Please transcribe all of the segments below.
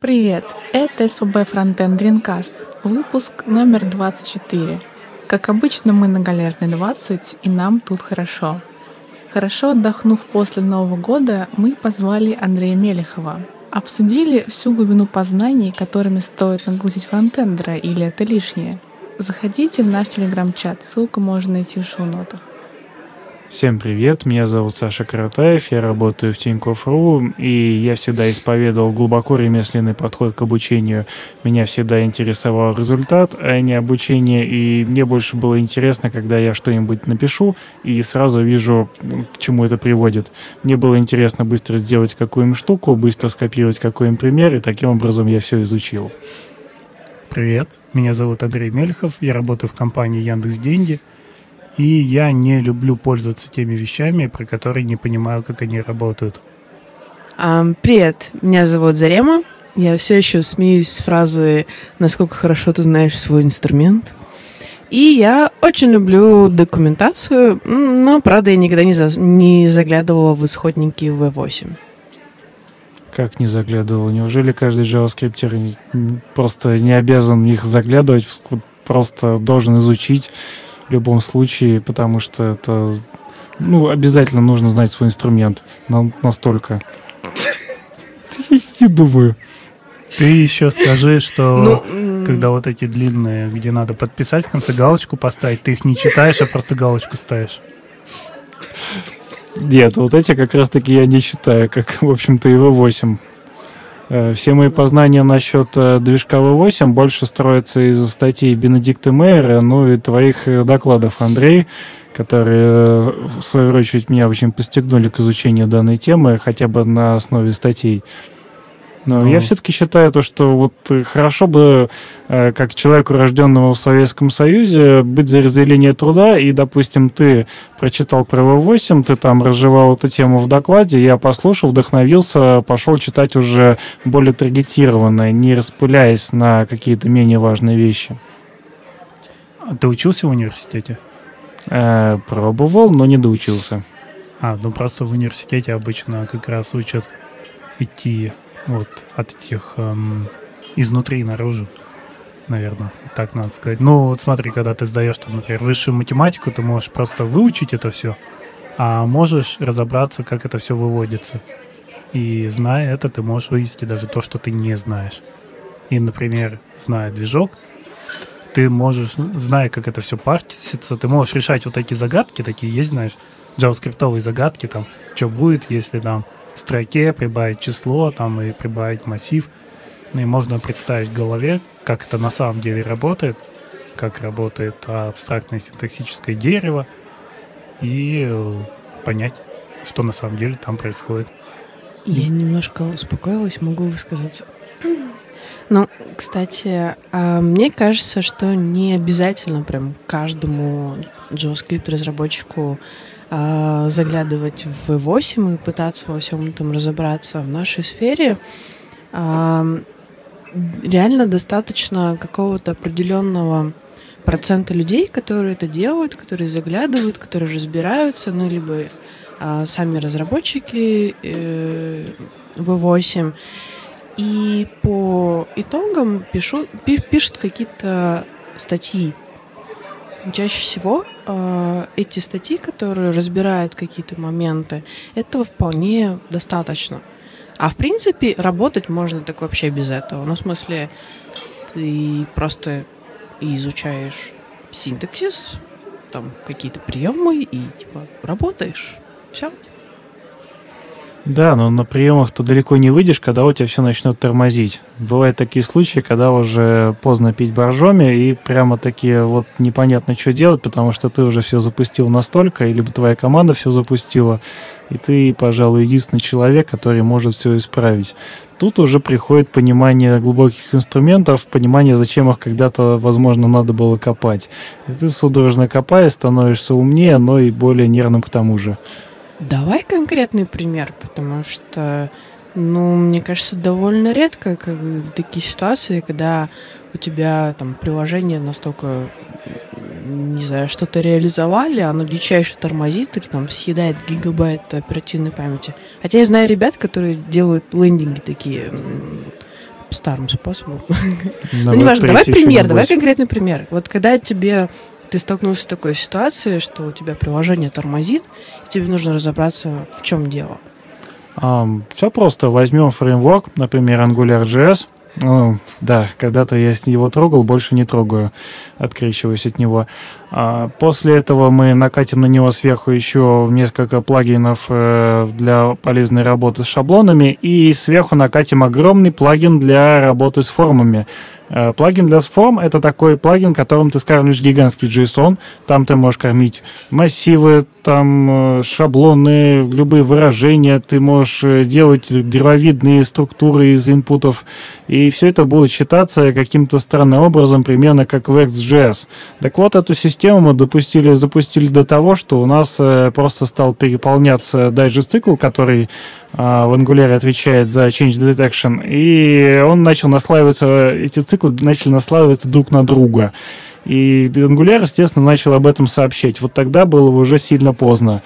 Привет! Это СПБ Frontend Dreamcast, выпуск номер 24. Как обычно, мы на Галерной 20, и нам тут хорошо. Хорошо отдохнув после Нового года, мы позвали Андрея Мелехова. Обсудили всю глубину познаний, которыми стоит нагрузить фронтендера, или это лишнее. Заходите в наш телеграм-чат, ссылку можно найти в шоу-нотах. Всем привет, меня зовут Саша Каратаев, я работаю в Тинькофф.ру, и я всегда исповедовал глубоко ремесленный подход к обучению. Меня всегда интересовал результат, а не обучение, и мне больше было интересно, когда я что-нибудь напишу и сразу вижу, к чему это приводит. Мне было интересно быстро сделать какую-нибудь штуку, быстро скопировать какой-нибудь пример, и таким образом я все изучил. Привет, меня зовут Андрей Мельхов, я работаю в компании Яндекс Деньги – и я не люблю пользоваться теми вещами, про которые не понимаю, как они работают. Um, привет, меня зовут Зарема. Я все еще смеюсь с фразы «насколько хорошо ты знаешь свой инструмент». И я очень люблю документацию, но, правда, я никогда не, за... не заглядывала в исходники V8. Как не заглядывал? Неужели каждый JavaScript просто не обязан их заглядывать, просто должен изучить в любом случае, потому что это ну, обязательно нужно знать свой инструмент. На, настолько. Не думаю. Ты еще скажи, что ну, когда вот эти длинные, где надо подписать в конце галочку поставить, ты их не читаешь, а просто галочку ставишь. Нет, вот эти как раз-таки я не читаю, как, в общем-то, и V8. Э, все мои познания насчет э, движка V8 больше строятся из статей Бенедикта Мейера, ну и твоих э, докладов, Андрей, которые, в свою очередь, меня очень постигнули к изучению данной темы, хотя бы на основе статей. Но ну. я все-таки считаю то, что вот хорошо бы, э, как человеку, рожденному в Советском Союзе, быть за разделение труда, и, допустим, ты прочитал про В8, ты там разжевал эту тему в докладе, я послушал, вдохновился, пошел читать уже более таргетированно, не распыляясь на какие-то менее важные вещи. А ты учился в университете? Э, пробовал, но не доучился. А, ну просто в университете обычно как раз учат идти вот от этих эм, изнутри наружу, наверное, так надо сказать. Ну, вот смотри, когда ты сдаешь, там, например, высшую математику, ты можешь просто выучить это все, а можешь разобраться, как это все выводится. И зная это, ты можешь вывести даже то, что ты не знаешь. И, например, зная движок, ты можешь, зная, как это все партится, ты можешь решать вот эти загадки, такие есть, знаешь, джаваскриптовые загадки, там, что будет, если там строке прибавить число там и прибавить массив. И можно представить в голове, как это на самом деле работает, как работает абстрактное синтаксическое дерево, и э, понять, что на самом деле там происходит. Я немножко успокоилась, могу высказаться. Ну, кстати, а мне кажется, что не обязательно прям каждому JavaScript-разработчику э, заглядывать в V8 и пытаться во всем этом разобраться. В нашей сфере э, реально достаточно какого-то определенного процента людей, которые это делают, которые заглядывают, которые разбираются, ну, либо э, сами разработчики э, V8. И по итогам пишу, пишут какие-то статьи Чаще всего э, эти статьи, которые разбирают какие-то моменты, этого вполне достаточно. А в принципе работать можно так вообще без этого. Ну, в смысле, ты просто изучаешь синтаксис, там какие-то приемы и типа работаешь. Все. Да, но на приемах ты далеко не выйдешь, когда у тебя все начнет тормозить. Бывают такие случаи, когда уже поздно пить боржоми, и прямо такие вот непонятно, что делать, потому что ты уже все запустил настолько, или твоя команда все запустила, и ты, пожалуй, единственный человек, который может все исправить. Тут уже приходит понимание глубоких инструментов, понимание, зачем их когда-то, возможно, надо было копать. И ты судорожно копая, становишься умнее, но и более нервным к тому же. Давай конкретный пример, потому что, ну, мне кажется, довольно редко как, такие ситуации, когда у тебя там приложение настолько, не знаю, что-то реализовали, оно дичайше тормозит или там съедает гигабайт оперативной памяти. Хотя я знаю ребят, которые делают лендинги такие старым способом. Ну, неважно, давай пример, давай конкретный пример. Вот когда тебе ты столкнулся с такой ситуацией, что у тебя приложение тормозит, и тебе нужно разобраться, в чем дело. Um, все просто. Возьмем фреймворк, например, AngularJS, ну, да, когда-то я его трогал, больше не трогаю, открещиваюсь от него. А после этого мы накатим на него сверху еще несколько плагинов э, для полезной работы с шаблонами и сверху накатим огромный плагин для работы с формами. Э, плагин для форм — это такой плагин, которым ты скармливаешь гигантский JSON. Там ты можешь кормить массивы, там э, шаблоны, любые выражения. Ты можешь э, делать древовидные структуры из инпутов. И все это будет считаться каким-то странным образом, примерно как в XJS. Так вот, эту систему мы допустили, запустили до того, что у нас просто стал переполняться digest-цикл, который в Angular отвечает за change detection, и он начал наслаиваться, эти циклы начали наслаиваться друг на друга. И Angular, естественно, начал об этом сообщать. Вот тогда было уже сильно поздно.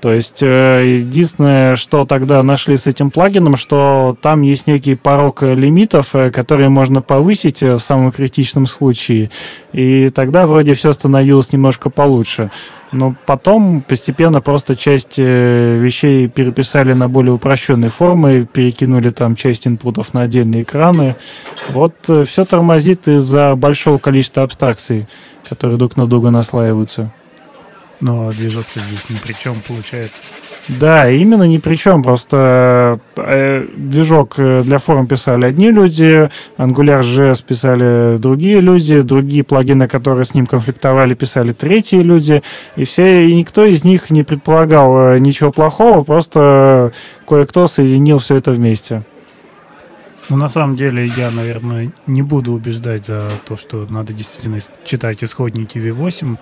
То есть э, единственное, что тогда нашли с этим плагином, что там есть некий порог лимитов, э, которые можно повысить э, в самом критичном случае. И тогда вроде все становилось немножко получше. Но потом постепенно просто часть вещей переписали на более упрощенные формы, перекинули там часть инпутов на отдельные экраны. Вот все тормозит из-за большого количества абстракций, которые друг на друга наслаиваются. Но движок-то здесь ни при чем получается. Да, именно ни при чем. Просто э, движок э, для форм писали одни люди, Angular.js писали другие люди, другие плагины, которые с ним конфликтовали, писали третьи люди. И все, и никто из них не предполагал э, ничего плохого, просто кое-кто соединил все это вместе. Ну, на самом деле, я, наверное, не буду убеждать за то, что надо действительно читать исходники V8,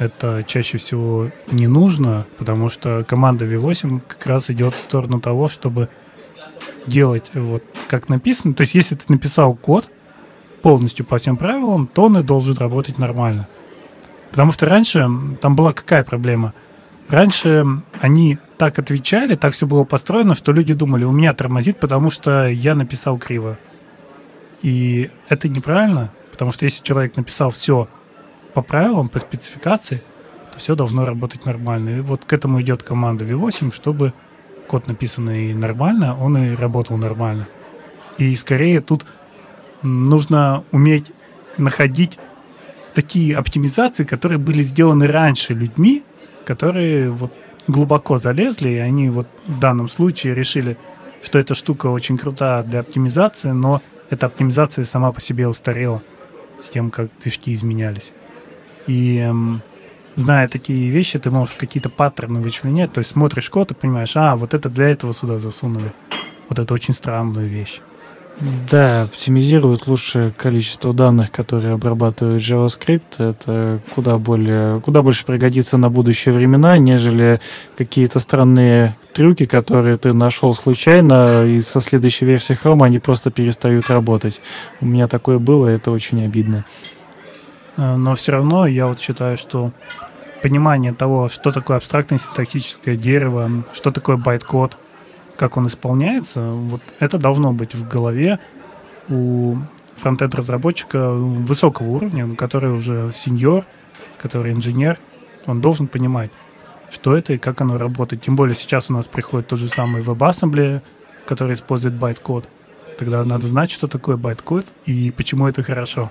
это чаще всего не нужно, потому что команда V8 как раз идет в сторону того, чтобы делать вот как написано. То есть, если ты написал код полностью по всем правилам, то он и должен работать нормально. Потому что раньше там была какая проблема? Раньше они так отвечали, так все было построено, что люди думали, у меня тормозит, потому что я написал криво. И это неправильно, потому что если человек написал все по правилам, по спецификации, то все должно работать нормально. И вот к этому идет команда V8, чтобы код написанный нормально, он и работал нормально. И скорее тут нужно уметь находить такие оптимизации, которые были сделаны раньше людьми, которые вот глубоко залезли, и они вот в данном случае решили, что эта штука очень крута для оптимизации, но эта оптимизация сама по себе устарела с тем, как движки изменялись. И зная такие вещи, ты можешь какие-то паттерны вычленять. То есть смотришь код и понимаешь, а, вот это для этого сюда засунули. Вот это очень странная вещь. Да, оптимизируют лучшее количество данных, которые обрабатывает JavaScript. Это куда более, куда больше пригодится на будущие времена, нежели какие-то странные трюки, которые ты нашел случайно, и со следующей версии Chrome они просто перестают работать. У меня такое было, это очень обидно. Э, но все равно я вот считаю, что понимание того, что такое абстрактное синтаксическое дерево, что такое байт-код, как он исполняется, вот это должно быть в голове у фронтенд-разработчика высокого уровня, который уже сеньор, который инженер, он должен понимать, что это и как оно работает. Тем более сейчас у нас приходит тот же самый WebAssembly, который использует байт-код. Тогда надо знать, что такое байт-код и почему это хорошо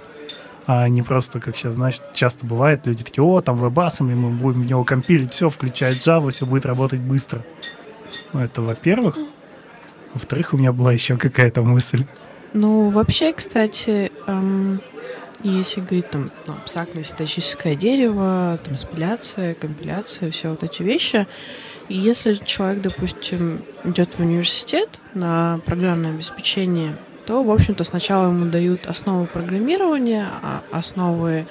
а не просто, как сейчас, знаешь, часто бывает, люди такие, о, там WebAssembly, мы будем в него компилить, все, включая Java, все будет работать быстро. Ну, это во-первых. Во-вторых, у меня была еще какая-то мысль. Ну, вообще, кстати, эм, если говорить там ну, абстрактное синтетическое дерево, транспиляция, компиляция, все вот эти вещи, если человек, допустим, идет в университет на программное обеспечение то, в общем-то, сначала ему дают основы программирования, а основы,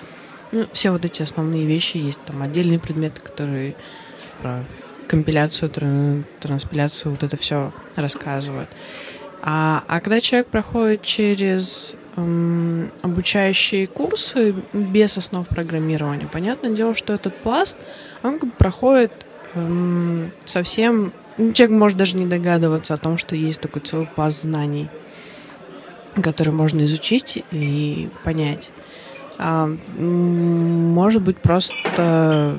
ну, все вот эти основные вещи, есть там отдельные предметы, которые про компиляцию, транспиляцию, вот это все рассказывают. А, а когда человек проходит через эм, обучающие курсы без основ программирования, понятное дело, что этот пласт, он проходит эм, совсем... Человек может даже не догадываться о том, что есть такой целый пласт знаний. Который можно изучить и понять. А, может быть, просто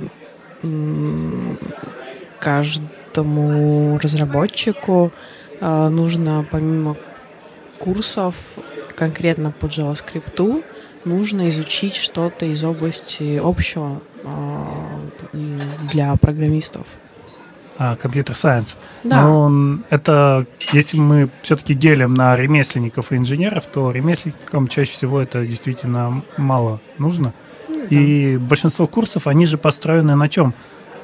каждому разработчику а, нужно помимо курсов конкретно по JavaScript нужно изучить что-то из области общего а, для программистов. А, компьютер-сайенс. Да. Но это, если мы все-таки делим на ремесленников и инженеров, то ремесленникам чаще всего это действительно мало нужно. Ну, и большинство курсов, они же построены на чем?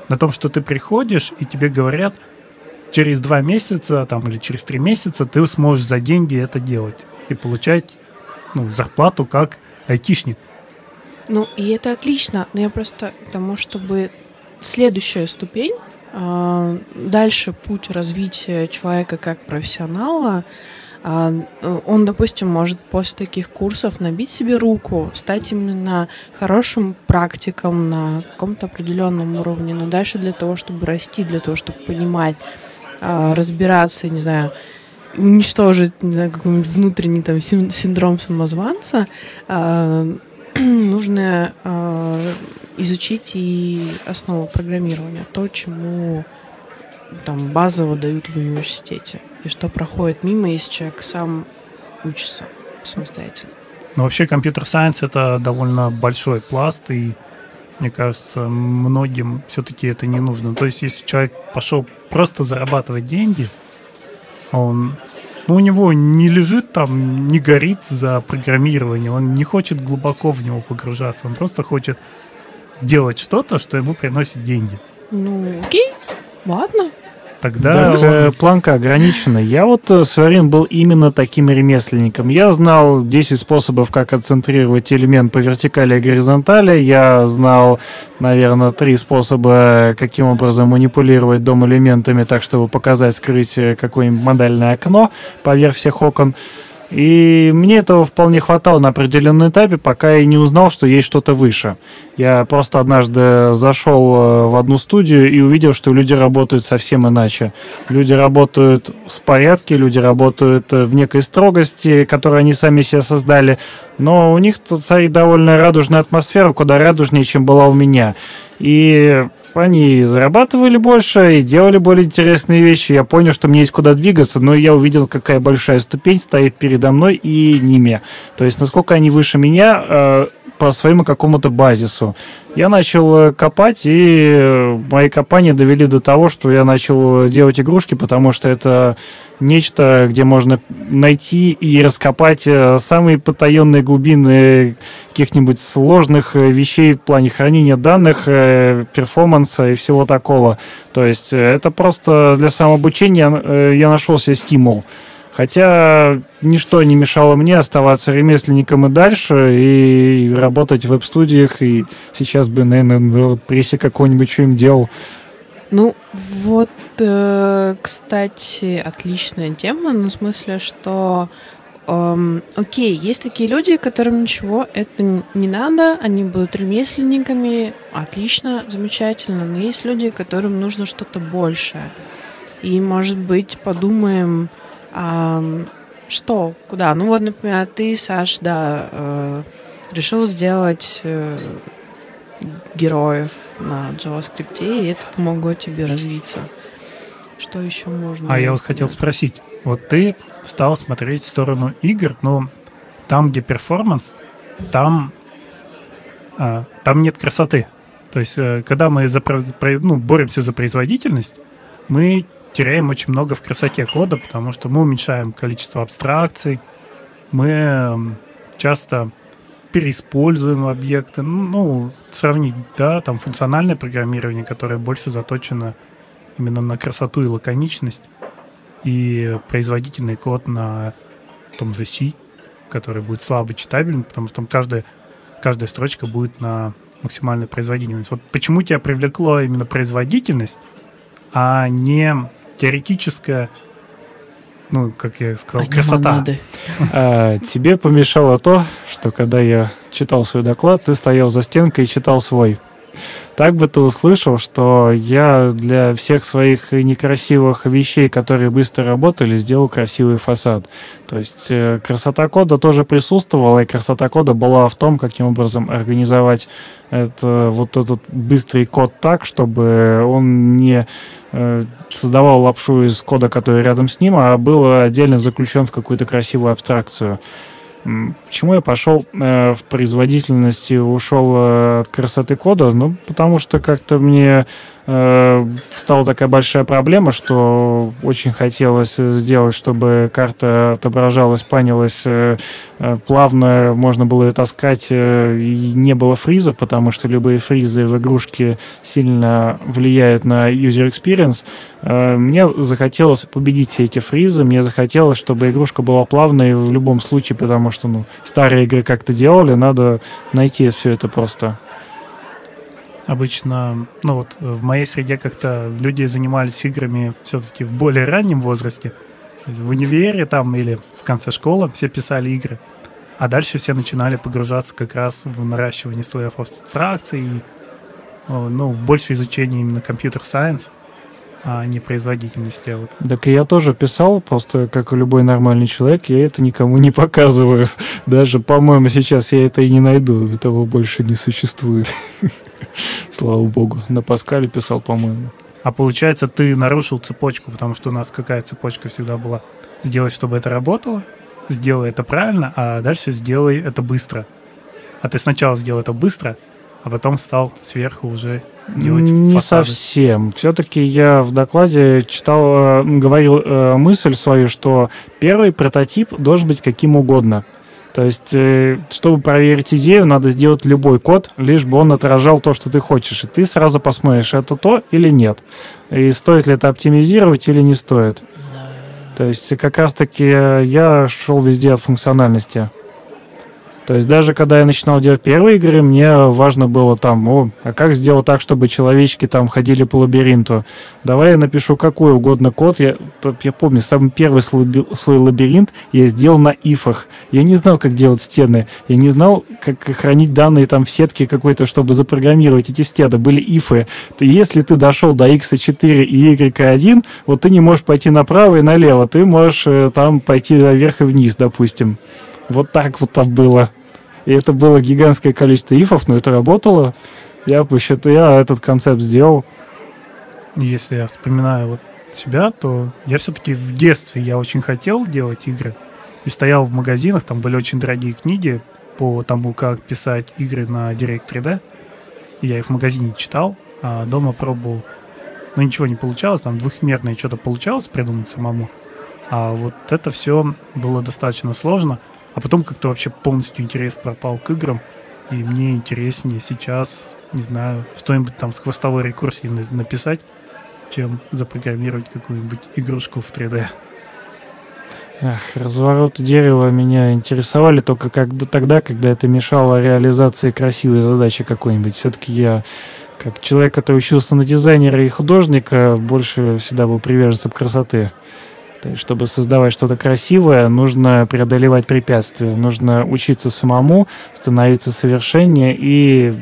На том, что ты приходишь, и тебе говорят, через два месяца там, или через три месяца ты сможешь за деньги это делать и получать ну, зарплату как айтишник. Ну, и это отлично, но я просто к тому, чтобы следующая ступень дальше путь развития человека как профессионала, а, он, допустим, может после таких курсов набить себе руку, стать именно хорошим практиком на каком-то определенном уровне, но дальше для того, чтобы расти, для того, чтобы понимать, а, разбираться, не знаю, уничтожить, не знаю, какой-нибудь внутренний там синдром самозванца, нужно изучить и основу программирования, то, чему там базово дают в университете, и что проходит мимо, если человек сам учится самостоятельно. Ну, вообще, компьютер-сайенс — это довольно большой пласт, и мне кажется, многим все-таки это не нужно. То есть, если человек пошел просто зарабатывать деньги, он ну, у него не лежит там, не горит за программирование, он не хочет глубоко в него погружаться, он просто хочет делать что-то, что ему приносит деньги. Ну, окей, ладно. Тогда да, э, планка ограничена. Я вот э, с Варин был именно таким ремесленником. Я знал 10 способов, как отцентрировать элемент по вертикали и горизонтали. Я знал, наверное, три способа, каким образом манипулировать дом элементами так, чтобы показать, скрыть какое-нибудь модальное окно поверх всех окон. И мне этого вполне хватало на определенном этапе, пока я не узнал, что есть что-то выше. Я просто однажды зашел э, в одну студию и увидел, что люди работают совсем иначе. Люди работают в порядке, люди работают э, в некой строгости, которую они сами себе создали, но у них царит довольно радужная атмосфера, куда радужнее, чем была у меня. И они зарабатывали больше и делали более интересные вещи. Я понял, что мне есть куда двигаться, но я увидел, какая большая ступень стоит передо мной и ними. То есть, насколько они выше меня э, по своему какому-то базису. Я начал э, копать, и э, мои копания довели до того, что я начал делать игрушки, потому что это нечто, где можно найти и раскопать э, самые потаенные глубины каких-нибудь сложных вещей в плане хранения данных, перформанса и всего такого. То есть это просто для самообучения я нашел себе стимул. Хотя ничто не мешало мне оставаться ремесленником и дальше, и работать в веб-студиях, и сейчас бы, наверное, в WordPress какой-нибудь что-нибудь делал. Ну, вот, э, кстати, отличная тема, ну, в смысле, что эм, окей, есть такие люди, которым ничего это не надо, они будут ремесленниками, отлично, замечательно, но есть люди, которым нужно что-то большее. И, может быть, подумаем, а, что, куда? Ну вот, например, ты, Саш, да, э, решил сделать э, героев на JavaScript, и это помогло тебе развиться. Что еще можно? А я вот хотел спросить. Вот ты стал смотреть в сторону игр, но там, где перформанс, там, а, там нет красоты. То есть, э, когда мы за, ну, боремся за производительность, мы теряем очень много в красоте кода, потому что мы уменьшаем количество абстракций, мы эм, часто переиспользуем объекты. Ну, сравнить, да, там функциональное программирование, которое больше заточено именно на красоту и лаконичность, и производительный код на том же C, который будет слабо читабельным, потому что там каждая, каждая строчка будет на максимальную производительность. Вот почему тебя привлекло именно производительность, а не теоретическая, ну, как я сказал, красота. А, тебе помешало то, что когда я читал свой доклад, ты стоял за стенкой и читал свой. Так бы ты услышал, что я для всех своих некрасивых вещей, которые быстро работали, сделал красивый фасад. То есть э, красота кода тоже присутствовала, и красота кода была в том, каким образом организовать это, вот этот быстрый код так, чтобы он не э, создавал лапшу из кода, который рядом с ним, а был отдельно заключен в какую-то красивую абстракцию. Почему я пошел э, в производительности, ушел э, от красоты кода? Ну, потому что как-то мне стала такая большая проблема, что очень хотелось сделать, чтобы карта отображалась, панилась э, э, плавно, можно было ее таскать, э, и не было фризов, потому что любые фризы в игрушке сильно влияют на user experience. Э, мне захотелось победить все эти фризы, мне захотелось, чтобы игрушка была плавной в любом случае, потому что ну, старые игры как-то делали, надо найти все это просто. Обычно, ну вот в моей среде как-то люди занимались играми все-таки в более раннем возрасте. В универе там или в конце школы все писали игры. А дальше все начинали погружаться как раз в наращивание слоев абстракций, ну, больше изучения именно компьютер-сайенс а не производительности. А вот. Так и я тоже писал, просто как и любой нормальный человек, я это никому не показываю. Даже, по-моему, сейчас я это и не найду, этого больше не существует. Слава богу. На Паскале писал, по-моему. А получается, ты нарушил цепочку, потому что у нас какая цепочка всегда была? Сделать, чтобы это работало, сделай это правильно, а дальше сделай это быстро. А ты сначала сделал это быстро, а потом стал сверху уже делать Не фасады. совсем. Все-таки я в докладе читал, э, говорил э, мысль свою, что первый прототип должен быть каким угодно. То есть, э, чтобы проверить идею, надо сделать любой код, лишь бы он отражал то, что ты хочешь. И ты сразу посмотришь, это то или нет. И стоит ли это оптимизировать или не стоит. То есть, как раз-таки я шел везде от функциональности. То есть даже когда я начинал делать первые игры, мне важно было там, о, а как сделать так, чтобы человечки там ходили по лабиринту? Давай я напишу какой угодно код. Я, я помню, самый первый свой лабиринт я сделал на ифах. Я не знал, как делать стены. Я не знал, как хранить данные там в сетке какой-то, чтобы запрограммировать эти стены. Были ифы. То если ты дошел до x4 и y1, вот ты не можешь пойти направо и налево. Ты можешь э, там пойти вверх и вниз, допустим. Вот так вот там было. И это было гигантское количество ифов, но это работало. Я, я этот концепт сделал. Если я вспоминаю вот себя, то я все-таки в детстве я очень хотел делать игры. И стоял в магазинах, там были очень дорогие книги по тому, как писать игры на Direct 3D. И я их в магазине читал, а дома пробовал. Но ничего не получалось, там двухмерное что-то получалось придумать самому. А вот это все было достаточно сложно. А потом как-то вообще полностью интерес пропал к играм. И мне интереснее сейчас, не знаю, что-нибудь там с хвостовой рекурсией написать, чем запрограммировать какую-нибудь игрушку в 3D. Эх, развороты дерева меня интересовали только когда, тогда, когда это мешало реализации красивой задачи какой-нибудь. Все-таки я, как человек, который учился на дизайнера и художника, больше всегда был приверженцем красоты. То есть, чтобы создавать что-то красивое, нужно преодолевать препятствия, нужно учиться самому, становиться совершеннее, и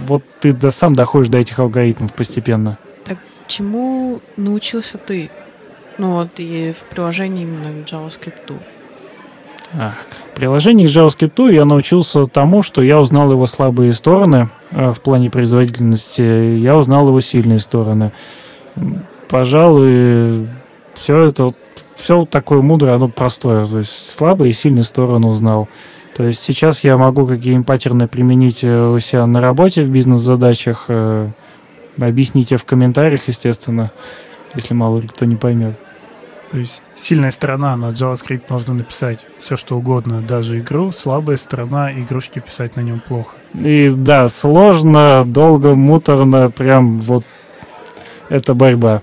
вот ты до, сам доходишь до этих алгоритмов постепенно. Так чему научился ты? Ну вот и в приложении именно к JavaScript. А, в приложении к JavaScript я научился тому, что я узнал его слабые стороны э, в плане производительности, я узнал его сильные стороны. Пожалуй, все это все такое мудрое, оно простое. То есть слабые и сильные стороны узнал. То есть сейчас я могу какие-нибудь паттерны применить э, у себя на работе в бизнес-задачах, э, объяснить в комментариях, естественно, если мало ли кто не поймет. То есть сильная сторона на JavaScript можно написать все, что угодно, даже игру. Слабая сторона игрушки писать на нем плохо. И да, сложно, долго, муторно, прям вот это борьба.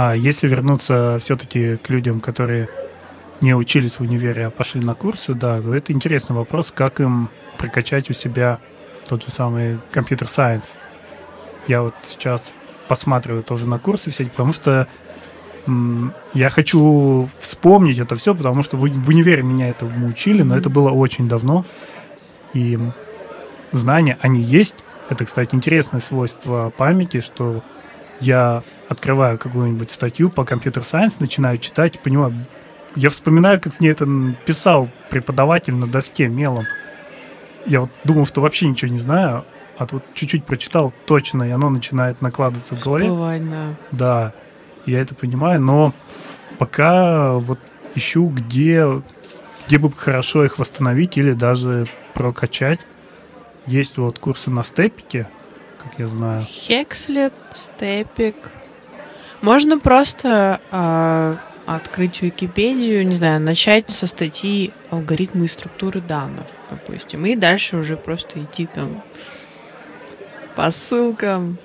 А если вернуться все-таки к людям, которые не учились в универе, а пошли на курсы, да, то это интересный вопрос, как им прокачать у себя тот же самый компьютер-сайенс. Я вот сейчас посматриваю тоже на курсы все, потому что я хочу вспомнить это все, потому что в, в универе меня этому учили, но это было очень давно. И знания, они есть, Это, кстати, интересное свойство памяти, что я открываю какую-нибудь статью по компьютер-сайенс, начинаю читать понимаю, я вспоминаю, как мне это писал преподаватель на доске мелом. Я вот думал, что вообще ничего не знаю, а тут чуть-чуть прочитал точно, и оно начинает накладываться в голове. Да. Да, я это понимаю, но пока вот ищу, где, где бы хорошо их восстановить или даже прокачать. Есть вот курсы на степике, как я знаю. Хекслет, степик. Можно просто э, открыть Википедию, не знаю, начать со статьи алгоритмы и структуры данных, допустим, и дальше уже просто идти там по ссылкам.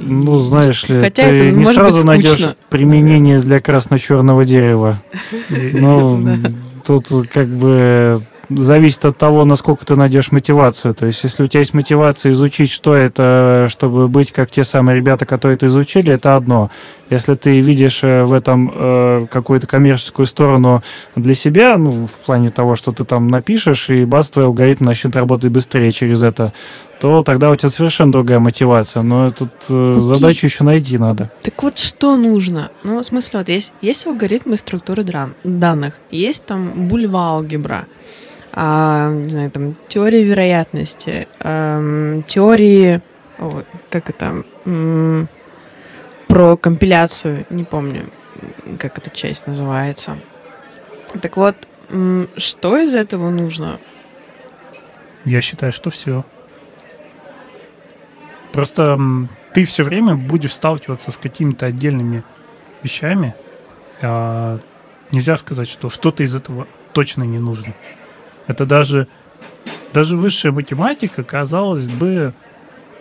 Ну, знаешь ли, Хотя ты это не сразу найдешь применение для красно-черного дерева. Ну, тут как бы зависит от того, насколько ты найдешь мотивацию. То есть, если у тебя есть мотивация изучить, что это, чтобы быть как те самые ребята, которые это изучили, это одно. Если ты видишь э, в этом э, какую-то коммерческую сторону для себя, ну, в плане того, что ты там напишешь, и бац, твой алгоритм начнет работать быстрее через это, то тогда у тебя совершенно другая мотивация. Но тут э, задачу еще найти надо. Так вот, что нужно? Ну, в смысле, вот есть, есть алгоритмы структуры дран- данных, есть там бульва-алгебра, а, не знаю, там, теория вероятности, эм, теории, о, как это, м, про компиляцию, не помню, как эта часть называется. Так вот, м, что из этого нужно? Я считаю, что все. Просто м, ты все время будешь сталкиваться с какими-то отдельными вещами. а нельзя сказать, что что-то из этого точно не нужно. Это даже, даже высшая математика, казалось бы,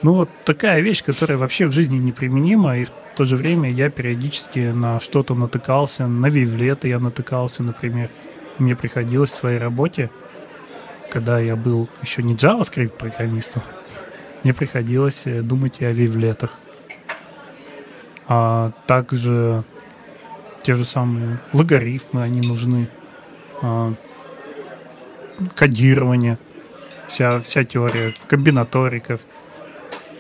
ну вот такая вещь, которая вообще в жизни неприменима, и в то же время я периодически на что-то натыкался, на вейвлеты я натыкался, например. Мне приходилось в своей работе когда я был еще не JavaScript программистом, мне приходилось э, думать и о вейвлетах. А также те же самые логарифмы, они нужны. А, кодирование, вся, вся теория комбинаториков.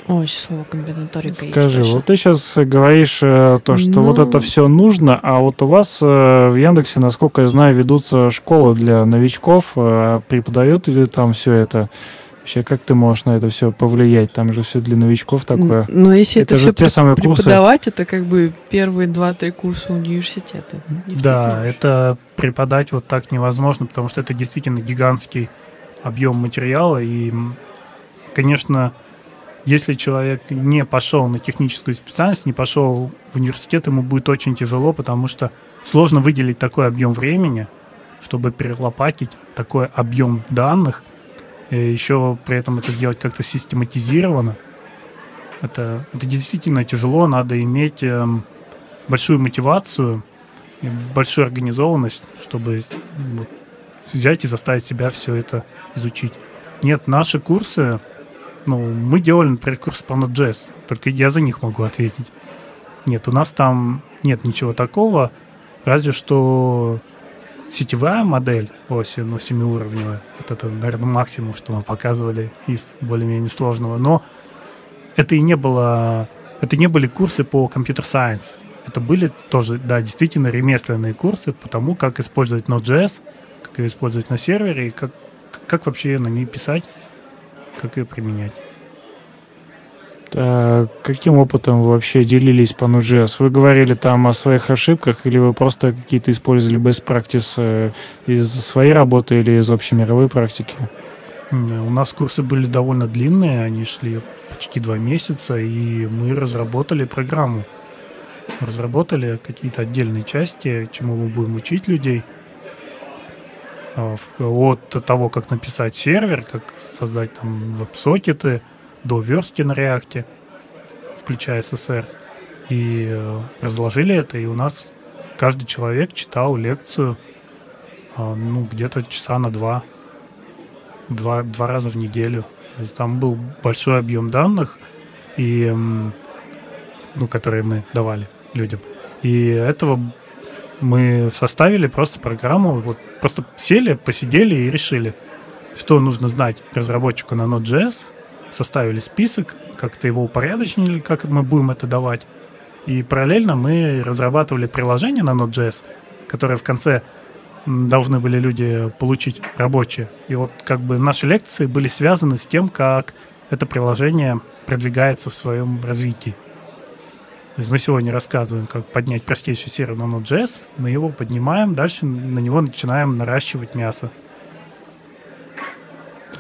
О, еще слово комбинаторика есть. Скажи, точно. вот ты сейчас говоришь э, то, что вот Ну. это все нужно, а вот у вас э, в Яндексе, насколько я знаю, ведутся школы для новичков, э, преподают ли там все это? Вообще, как ты можешь на это все повлиять? Там же все для новичков такое. Но если это, Это же все те самые курсы. преподавать, это как бы первые два-три курса университета. Да, это преподать вот так невозможно, потому что это действительно гигантский объем материала. И, конечно, если человек не пошел на техническую специальность, не пошел в университет, ему будет очень тяжело, потому что сложно выделить такой объем времени, чтобы перелопатить такой объем данных, еще при этом это сделать как-то систематизированно. Это, это действительно тяжело, надо иметь эм, большую мотивацию, и большую организованность, чтобы вот, взять и заставить себя все это изучить. Нет, наши курсы, ну, мы делали, например, курсы по Node.js, только я за них могу ответить. Нет, у нас там нет ничего такого, разве что сетевая модель оси, ну, семиуровневая. Вот это, наверное, максимум, что мы показывали из более-менее сложного. Но это и не было, это не были курсы по компьютер-сайенс. Это были тоже, да, действительно ремесленные курсы по тому, как использовать Node.js, как ее использовать на сервере, и как, как вообще на ней писать, как ее применять. А каким опытом вы вообще делились по Node.js? Вы говорили там о своих ошибках, или вы просто какие-то использовали best practice э, из своей работы или из общемировой практики? М, У нас курсы были довольно длинные, они шли почти два месяца, и мы разработали программу. Разработали какие-то отдельные части, чему мы будем учить людей. А, От того, как написать сервер, как создать там веб-сокеты, до верстки на реакте, включая SSR. И э, разложили это, и у нас каждый человек читал лекцию а, ну, где-то часа на два два, два раза в неделю. То есть там был большой объем данных, и, м, ну, которые мы давали людям. И этого мы составили просто программу, вот просто сели, посидели и решили, что нужно знать разработчику на Node.js, составили список, как-то его упорядочили, как мы будем это давать. И параллельно мы разрабатывали приложение на Node.js, которое в конце должны были люди получить рабочие. И вот как бы наши лекции были связаны с тем, как это приложение продвигается в своем развитии. То есть мы сегодня рассказываем, как поднять простейший сервер на Node.js, мы его поднимаем, дальше на него начинаем наращивать мясо.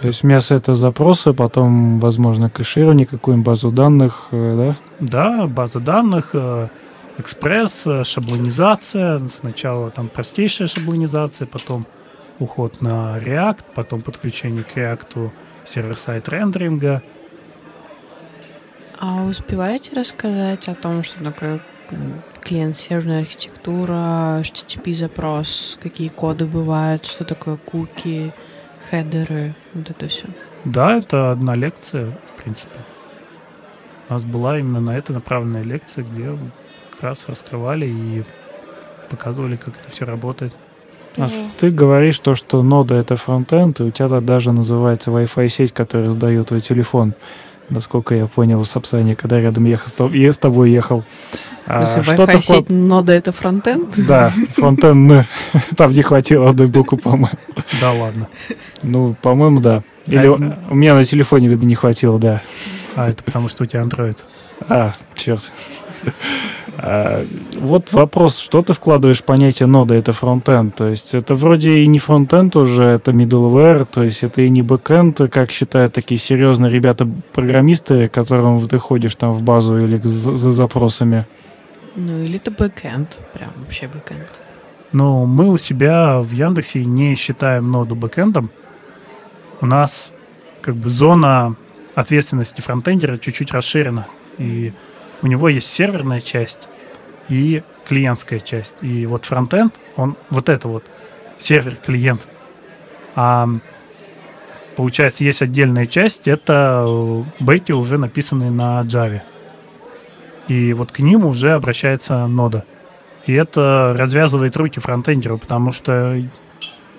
То есть мясо это запросы, потом, возможно, кэширование, какую-нибудь базу данных, э, да? Да, база данных, э, экспресс, э, шаблонизация. Сначала там простейшая шаблонизация, потом уход на React, потом подключение к React сервер-сайт рендеринга. А успеваете рассказать о том, что такое клиент-серверная архитектура, HTTP-запрос, какие коды бывают, что такое куки, хедеры, вот это все. Да, это одна лекция, в принципе. У нас была именно на это направленная лекция, где как раз раскрывали и показывали, как это все работает. А ты говоришь то, что нода это фронтенд, и у тебя даже называется Wi-Fi сеть, которая сдает твой телефон. Насколько я понял в описании, когда рядом ехал, я с тобой ехал. А, Wi-Fi сеть нода это фронтенд? Да, фронтенд. Там не хватило одной буквы, по-моему. Да ладно. Ну, по-моему, да. Или а, у меня на телефоне, видно, не хватило, да. А, это потому что у тебя Android. А, черт. А, вот вопрос, что ты вкладываешь в понятие нода, это фронтенд, то есть это вроде и не фронтенд уже, это middleware, то есть это и не бэкенд, как считают такие серьезные ребята-программисты, к которым ты ходишь там в базу или за, за запросами. Ну или это бэкенд, прям вообще бэкенд. Ну, мы у себя в Яндексе не считаем ноду бэкэндом. У нас как бы зона ответственности фронтендера чуть-чуть расширена. И у него есть серверная часть и клиентская часть. И вот фронтенд, он вот это вот сервер-клиент. А получается, есть отдельная часть, это бэки уже написанные на Java. И вот к ним уже обращается нода. И это развязывает руки фронтендеру, потому что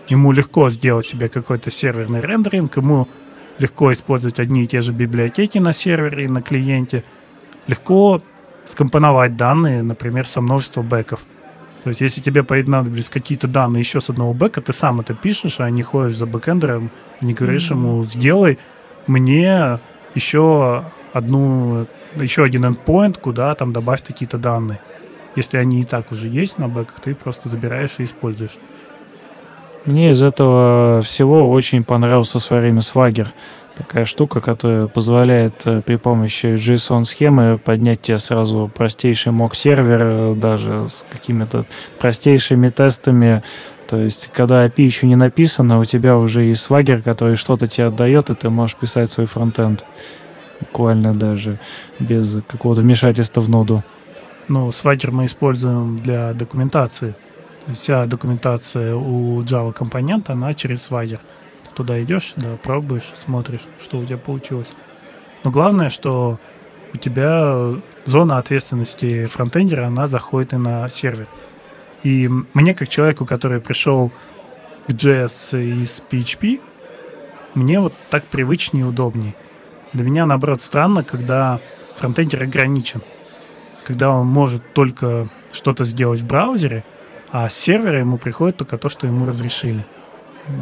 ему легко сделать себе какой-то серверный рендеринг, ему легко использовать одни и те же библиотеки на сервере и на клиенте – легко скомпоновать данные, например, со множества бэков. То есть, если тебе понадобились какие-то данные еще с одного бэка, ты сам это пишешь, а не ходишь за бэкэндером, не говоришь mm-hmm. ему, сделай мне еще одну, еще один endpoint, куда там добавь какие-то данные. Если они и так уже есть на бэках, ты просто забираешь и используешь. Мне из этого всего очень понравился в свое время Swagger такая штука, которая позволяет э, при помощи JSON-схемы поднять тебе сразу простейший мок-сервер, э, даже с какими-то простейшими тестами. То есть, когда API еще не написано, у тебя уже есть свагер, который что-то тебе отдает, и ты можешь писать свой фронтенд. Буквально даже без какого-то вмешательства в ноду. Ну, свагер мы используем для документации. Вся документация у Java компонента, она через свагер туда идешь, да, пробуешь, смотришь, что у тебя получилось. Но главное, что у тебя зона ответственности фронтендера, она заходит и на сервер. И мне, как человеку, который пришел к JS из PHP, мне вот так привычнее и удобнее. Для меня, наоборот, странно, когда фронтендер ограничен. Когда он может только что-то сделать в браузере, а с сервера ему приходит только то, что ему разрешили.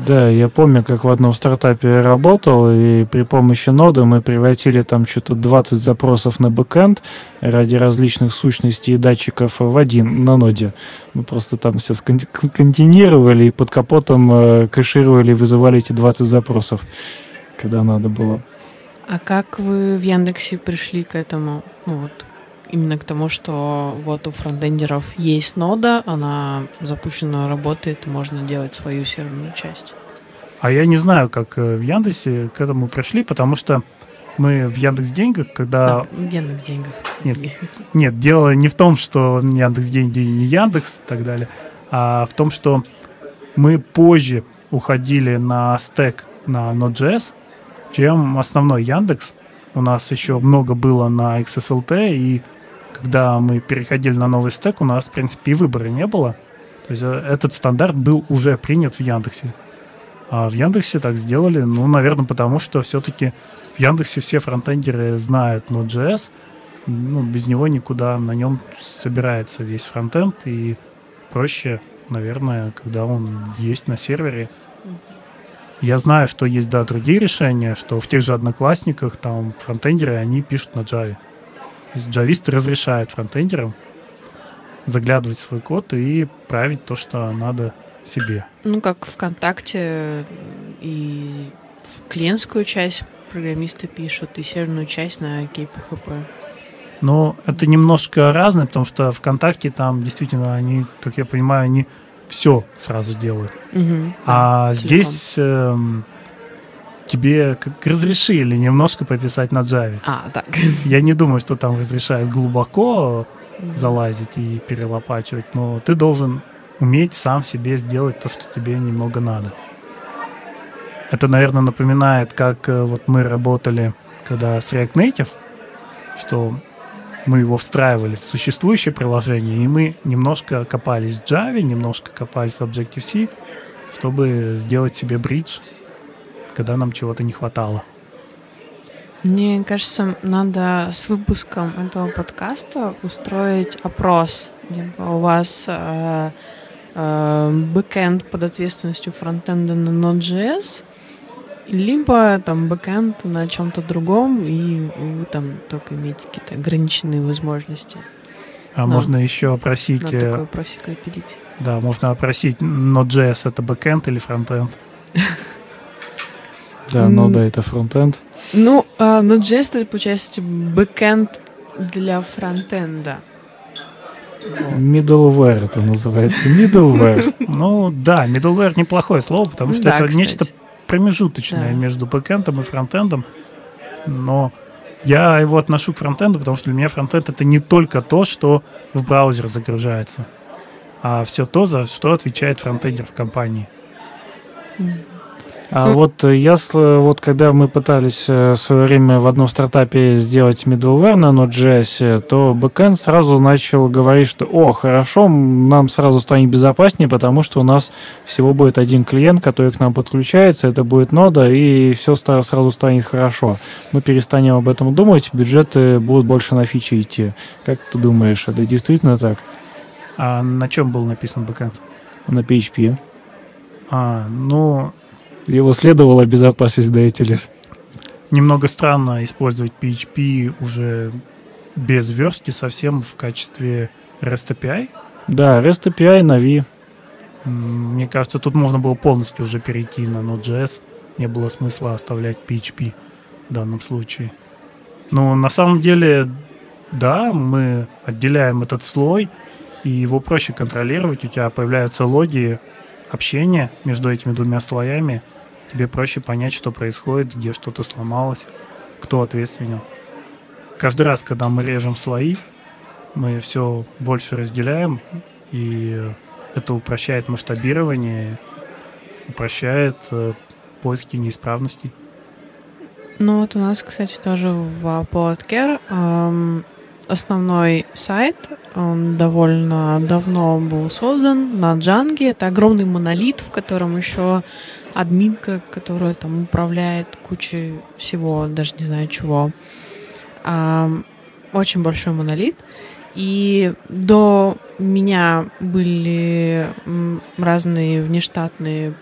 Да, я помню, как в одном стартапе работал, и при помощи ноды мы превратили там что-то 20 запросов на бэкэнд ради различных сущностей и датчиков в один на ноде. Мы просто там все сконтинировали и под капотом э, кэшировали и вызывали эти 20 запросов, когда надо было. А как вы в Яндексе пришли к этому? Ну, вот, именно к тому, что вот у фронтендеров есть нода, она запущена, работает, можно делать свою серверную часть. А я не знаю, как э, в Яндексе к этому пришли, потому что мы в Яндекс Деньгах, когда... Да, в Яндекс Деньгах. Нет, нет, дело не в том, что Яндекс Деньги не Яндекс и так далее, а в том, что мы позже уходили на стек на Node.js, чем основной Яндекс. У нас еще много было на XSLT, и когда мы переходили на новый стек, у нас, в принципе, и выбора не было. То есть э, этот стандарт был уже принят в Яндексе. А в Яндексе так сделали, ну, наверное, потому что все-таки в Яндексе все фронтендеры знают Node.js, ну, без него никуда, на нем собирается весь фронтенд, и проще, наверное, когда он есть на сервере. Я знаю, что есть, да, другие решения, что в тех же одноклассниках там фронтендеры, они пишут на Java. Джависты разрешают фронтендерам заглядывать в свой код и править то, что надо себе. Ну, как ВКонтакте и в клиентскую часть программисты пишут, и серверную часть на KPHP. Но это немножко разное, потому что ВКонтакте там действительно они, как я понимаю, они все сразу делают. Угу, а да, здесь э, тебе как разрешили немножко пописать на Java. А, так. Я не думаю, что там разрешают глубоко залазить и перелопачивать, но ты должен уметь сам себе сделать то, что тебе немного надо. Это, наверное, напоминает, как э, вот мы работали, когда с React Native, что мы его встраивали в существующее приложение, и мы немножко копались в Java, немножко копались в Objective-C, чтобы сделать себе бридж, когда нам чего-то не хватало. Мне кажется, надо с выпуском этого подкаста устроить опрос. Типа у вас э, э, бэкэнд под ответственностью фронтенда на Node.js, либо там бэкэнд на чем-то другом, и вы там только имеете какие-то ограниченные возможности. А Но можно еще опросить... Надо такой опросик запилить. Да, можно опросить, Node.js это бэкэнд или фронтенд? Да, Node это фронтенд. Ну, uh, Node.js это, получается, бэкэнд для фронтенда. Middleware это называется. Middleware. Ну да, middleware неплохое слово, потому что это нечто промежуточное между бэкэндом и фронтендом. Но я его отношу к фронтенду, потому что для меня фронтенд это не только то, что в браузер загружается, а все то, за что отвечает фронтендер в компании. А mm. вот э, я, вот когда мы пытались э, в свое время в одном стартапе сделать middleware на Node.js, то backend сразу начал говорить, что о, хорошо, нам сразу станет безопаснее, потому что у нас всего будет один клиент, который к нам подключается, это будет нода, и все сразу станет хорошо. Мы перестанем об этом думать, бюджеты будут больше на фичи идти. Как ты думаешь, это действительно так? А на чем был написан backend? На PHP. А, ну, его следовало обезопасить этих лет. Немного странно использовать PHP уже без верстки совсем в качестве REST API. Да, REST API на V. Мне кажется, тут можно было полностью уже перейти на Node.js. Не было смысла оставлять PHP в данном случае. Но на самом деле, да, мы отделяем этот слой, и его проще контролировать. У тебя появляются логи общения между этими двумя слоями – тебе проще понять, что происходит, где что-то сломалось, кто ответственен. Каждый раз, когда мы режем слои, мы все больше разделяем, и это упрощает масштабирование, упрощает э, поиски неисправностей. Ну вот у нас, кстати, тоже в PolletCare эм, основной сайт, он довольно давно был создан на Джанге. Это огромный монолит, в котором еще админка, которая там управляет кучей всего, даже не знаю чего. А, очень большой монолит. И до меня были разные внештатные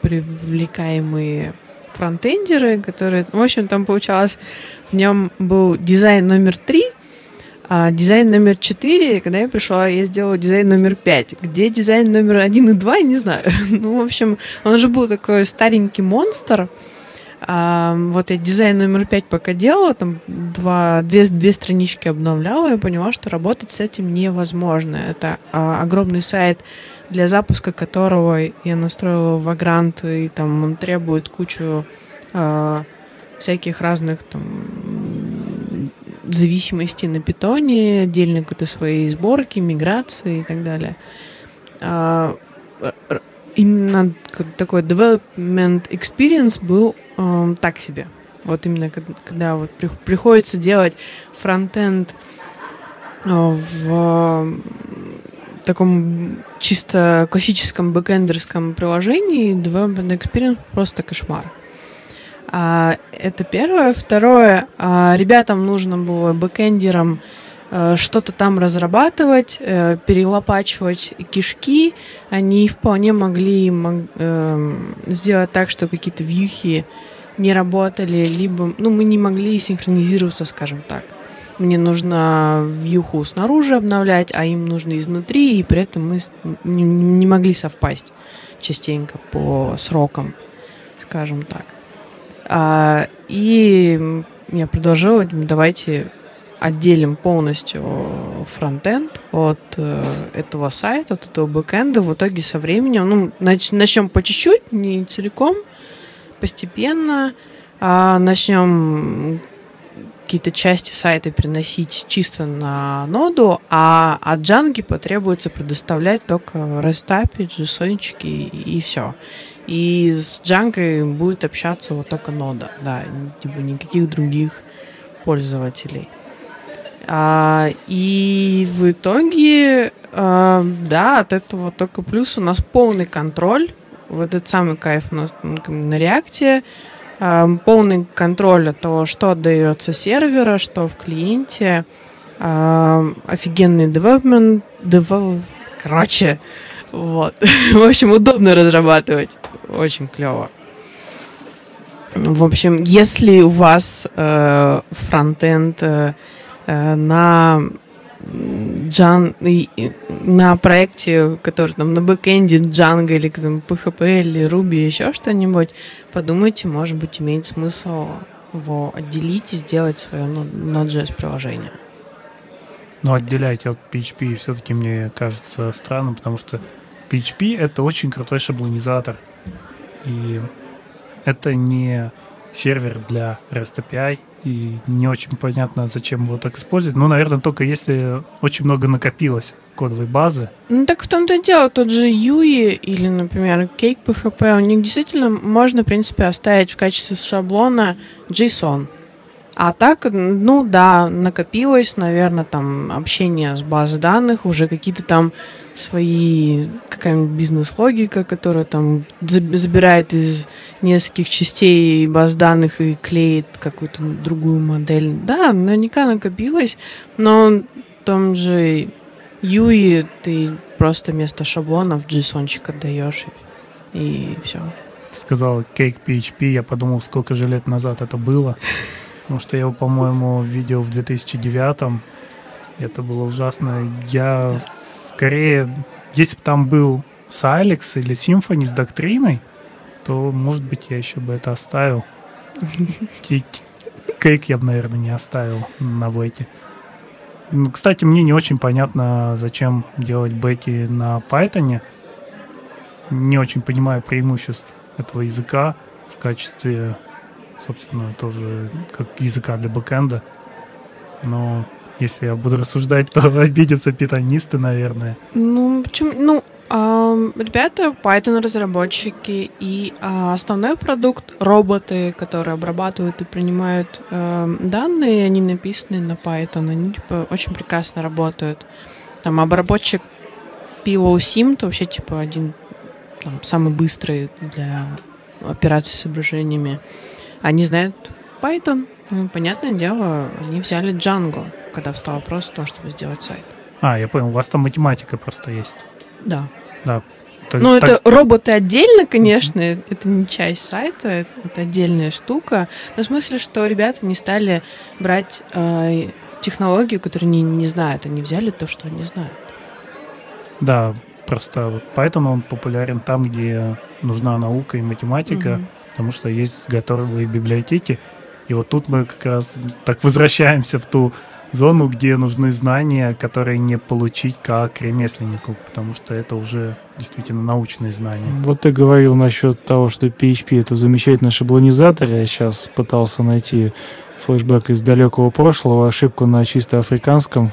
привлекаемые фронтендеры, которые, в общем, там получалось, в нем был дизайн номер три, а, дизайн номер 4, когда я пришла, я сделала дизайн номер 5. Где дизайн номер 1 и 2, я не знаю. ну, в общем, он же был такой старенький монстр. А, вот я дизайн номер 5 пока делала, там два, две, две странички обновляла, и поняла, что работать с этим невозможно. Это а, огромный сайт, для запуска которого я настроила Vagrant, и там он требует кучу а, всяких разных там зависимости на питоне, отдельно какой-то своей сборки, миграции и так далее. А, именно такой development experience был э, так себе. Вот именно когда, когда вот при, приходится делать фронтенд э, в таком чисто классическом бэкэндерском приложении Development Experience просто кошмар. А, это первое. Второе, а, ребятам нужно было бэкэндерам а, что-то там разрабатывать, а, перелопачивать кишки. Они вполне могли мог, а, сделать так, что какие-то вьюхи не работали, либо, ну, мы не могли синхронизироваться, скажем так. Мне нужно вьюху снаружи обновлять, а им нужно изнутри, и при этом мы не могли совпасть частенько по срокам, скажем так. А, и я предложила, давайте отделим полностью фронтенд от э, этого сайта, от этого бэкэнда. В итоге со временем, ну, нач- начнем по чуть-чуть, не целиком, постепенно. А начнем какие-то части сайта переносить чисто на ноду, а от Django потребуется предоставлять только REST API, JSON и все. И с Django будет общаться вот только нода, да, типа никаких других пользователей. А, и в итоге, а, да, от этого только плюс у нас полный контроль. Вот этот самый кайф у нас на реакте. А, полный контроль от того, что отдается сервера, что в клиенте. А, офигенный development, develop... короче, вот. В общем, удобно разрабатывать. Очень клево. В общем, если у вас э, фронтенд э, э на Джан, на проекте, который там на бэкэнде Django или там, PHP или Ruby, еще что-нибудь, подумайте, может быть, имеет смысл его отделить и сделать свое Node.js приложение. Но отделять от PHP все-таки мне кажется странным, потому что PHP — это очень крутой шаблонизатор. И это не сервер для REST API, и не очень понятно, зачем его так использовать. Ну, наверное, только если очень много накопилось кодовой базы. Ну, так в том-то и дело. Тот же UI или, например, Cake PHP, у них действительно можно, в принципе, оставить в качестве шаблона JSON. А так, ну да, накопилось, наверное, там общение с базой данных, уже какие-то там свои, какая-нибудь бизнес-логика, которая там забирает из нескольких частей баз данных и клеит какую-то другую модель. Да, наверняка накопилось, но в том же Юи ты просто вместо шаблонов JSON отдаешь и, и все. Ты сказал Cake PHP, я подумал, сколько же лет назад это было. Потому что я его, по-моему, видел в 2009 Это было ужасно. Я скорее, если бы там был Сайлекс или Симфони с доктриной, то, может быть, я еще бы это оставил. Кейк я бы, наверное, не оставил на бете. Ну, кстати, мне не очень понятно, зачем делать беки на Python. Не очень понимаю преимуществ этого языка в качестве собственно, тоже как языка для бэкэнда. Но если я буду рассуждать, то обидятся питонисты, наверное. Ну, почему? Ну, ребята, Python разработчики и uh, основной продукт роботы, которые обрабатывают и принимают uh, данные, они написаны на Python, они типа очень прекрасно работают. Там обработчик Pillow Sim, то вообще типа один там, самый быстрый для операций с изображениями. Они знают Python. Ну, понятное дело, они взяли Django, когда встал вопрос о том, чтобы сделать сайт. А, я понял, у вас там математика просто есть. Да. Да. То, ну, так... это роботы отдельно, конечно, mm-hmm. это не часть сайта, это, это отдельная штука. Но в смысле, что ребята не стали брать э, технологию, которую они не знают, они взяли то, что они знают. Да, просто вот поэтому он популярен там, где нужна наука и математика. Mm-hmm потому что есть готовые библиотеки. И вот тут мы как раз так возвращаемся в ту зону, где нужны знания, которые не получить как ремесленнику, потому что это уже действительно научные знания. Вот ты говорил насчет того, что PHP это замечательный шаблонизатор. Я сейчас пытался найти флешбэк из далекого прошлого, ошибку на чисто африканском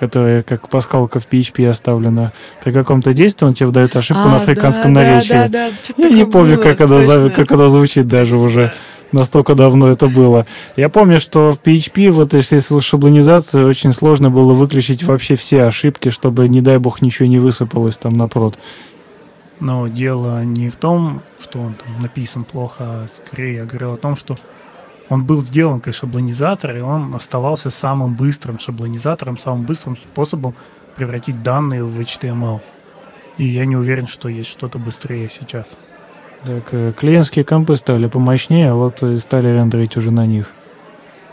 которая как пасхалка в PHP оставлена, при каком-то действии он тебе выдает ошибку а, на африканском да, наречии. Да, да, Я не помню, было, как, она, как она звучит даже уже. Настолько давно это было. Я помню, что в PHP в этой всей шаблонизации очень сложно было выключить вообще все ошибки, чтобы, не дай бог, ничего не высыпалось там на прод. Но дело не в том, что он там написан плохо, а скорее я говорил о том, что он был сделан как шаблонизатор, и он оставался самым быстрым шаблонизатором, самым быстрым способом превратить данные в HTML. И я не уверен, что есть что-то быстрее сейчас. Так, э, клиентские компы стали помощнее, а вот стали рендерить уже на них.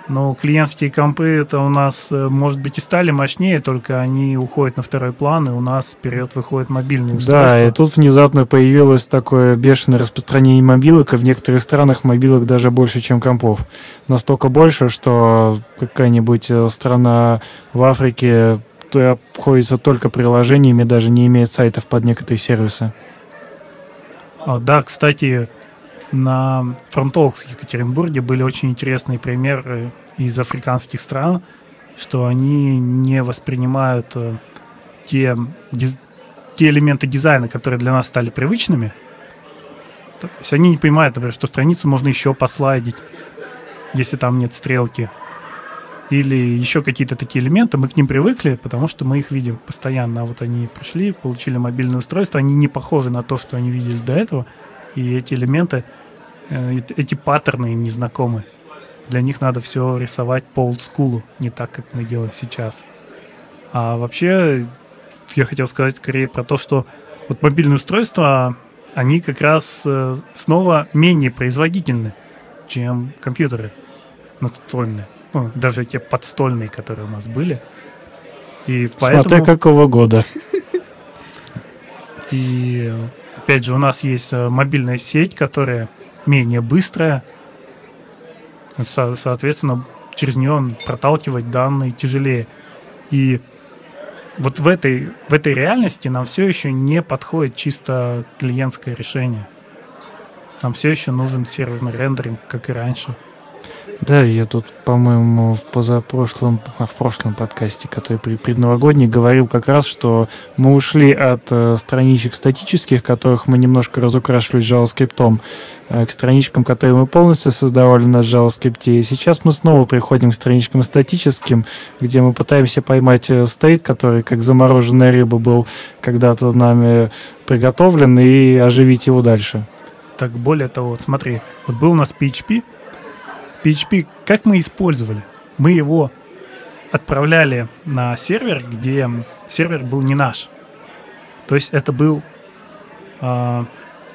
Но клиентские компы это у нас, э, может быть, и стали мощнее, только они уходят на второй план, и у нас вперед выходит мобильные устройства. Да, и тут внезапно появилось такое бешеное распространение мобилок, и в некоторых странах мобилок даже больше, чем компов. Настолько больше, что какая-нибудь э, страна в Африке обходится только приложениями, даже не имеет сайтов под некоторые сервисы. А, да, кстати, на фронтовых в Екатеринбурге были очень интересные примеры из африканских стран, что они не воспринимают э, те, те элементы дизайна, которые для нас стали привычными. То есть они не понимают, например, что страницу можно еще послайдить, если там нет стрелки. Или еще какие-то такие элементы, мы к ним привыкли, потому что мы их видим постоянно. А вот они пришли, получили мобильное устройство, они не похожи на то, что они видели до этого, и эти элементы Э, эти паттерны им не. Для них надо все рисовать по олдскулу, не так, как мы делаем сейчас. А вообще, я хотел сказать скорее про то, что вот мобильные устройства, они как раз э, снова менее производительны, чем компьютеры настольные. Ну, даже те подстольные, которые у нас были. И поэтому... Смотря какого года. И опять же, у нас есть э, мобильная сеть, которая менее быстрая. Со- соответственно, через нее проталкивать данные тяжелее. И вот в этой, в этой реальности нам все еще не подходит чисто клиентское решение. Нам все еще нужен серверный рендеринг, как и раньше. Да, я тут, по-моему, в позапрошлом, а в прошлом подкасте, который при предновогодний, говорил как раз, что мы ушли от э, страничек статических, которых мы немножко разукрашивали JavaScript, э, к страничкам, которые мы полностью создавали на JavaScript. И сейчас мы снова приходим к страничкам статическим, где мы пытаемся поймать э, стейт, который как замороженная рыба был когда-то нами приготовлен, и оживить его дальше. Так более того, смотри, вот был у нас PHP, PHP, как мы использовали? Мы его отправляли на сервер, где сервер был не наш. То есть это был э,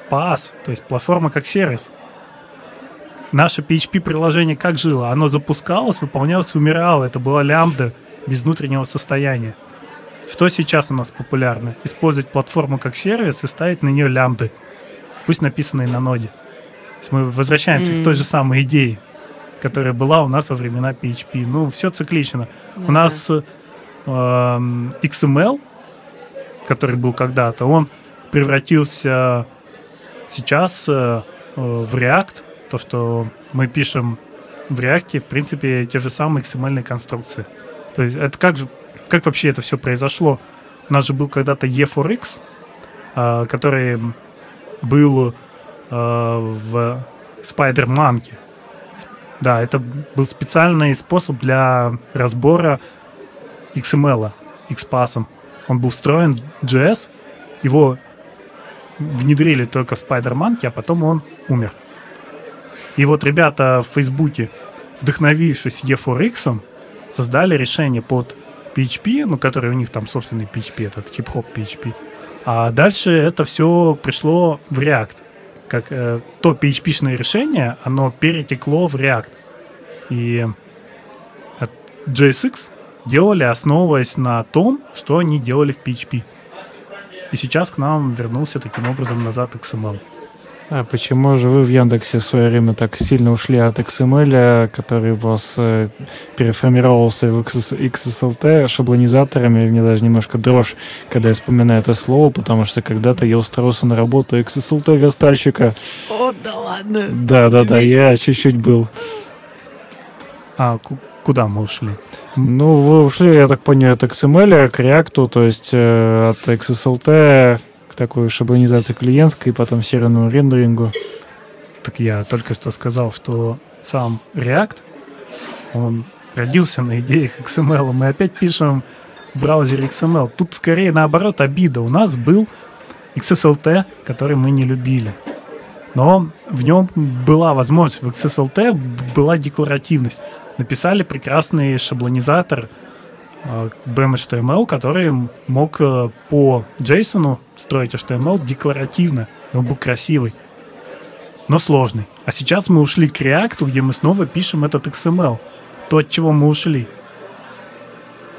PaaS, то есть платформа как сервис. Наше PHP-приложение как жило? Оно запускалось, выполнялось, умирало. Это была лямбда без внутреннего состояния. Что сейчас у нас популярно? Использовать платформу как сервис и ставить на нее лямбды, пусть написанные на ноде. То есть мы возвращаемся mm. к той же самой идее которая была у нас во времена PHP. Ну, все циклично. Да. У нас э, XML, который был когда-то, он превратился сейчас э, в React. То, что мы пишем в React, в принципе, те же самые XML конструкции. То есть это как же, как вообще это все произошло? У нас же был когда-то E4X, э, который был э, в Spider-Monkey. Да, это был специальный способ для разбора XML, XPath. Он был встроен в JS, его внедрили только в Spider-Man, а потом он умер. И вот ребята в Фейсбуке, вдохновившись E4X, создали решение под PHP, ну, который у них там собственный PHP, этот хип-хоп PHP. А дальше это все пришло в React как э, то PHP-шное решение, оно перетекло в React. И JSX делали, основываясь на том, что они делали в PHP. И сейчас к нам вернулся таким образом назад XML. А почему же вы в Яндексе в свое время так сильно ушли от XML, который у вас э, переформировался в XSLT шаблонизаторами? Мне даже немножко дрожь, когда я вспоминаю это слово, потому что когда-то я устроился на работу XSLT верстальщика. О, да ладно. Да, да, да, я чуть-чуть был. А куда мы ушли? Ну, вы ушли, я так понял, от XML к React, то есть э, от XSLT такой шаблонизации клиентской, потом серверному рендерингу. Так я только что сказал, что сам React, он родился на идеях XML. Мы опять пишем в браузере XML. Тут скорее наоборот обида. У нас был XSLT, который мы не любили. Но в нем была возможность, в XSLT была декларативность. Написали прекрасный шаблонизатор э, BM который мог э, по JSON строить HTML декларативно. Он был красивый, но сложный. А сейчас мы ушли к React, где мы снова пишем этот XML. То, от чего мы ушли.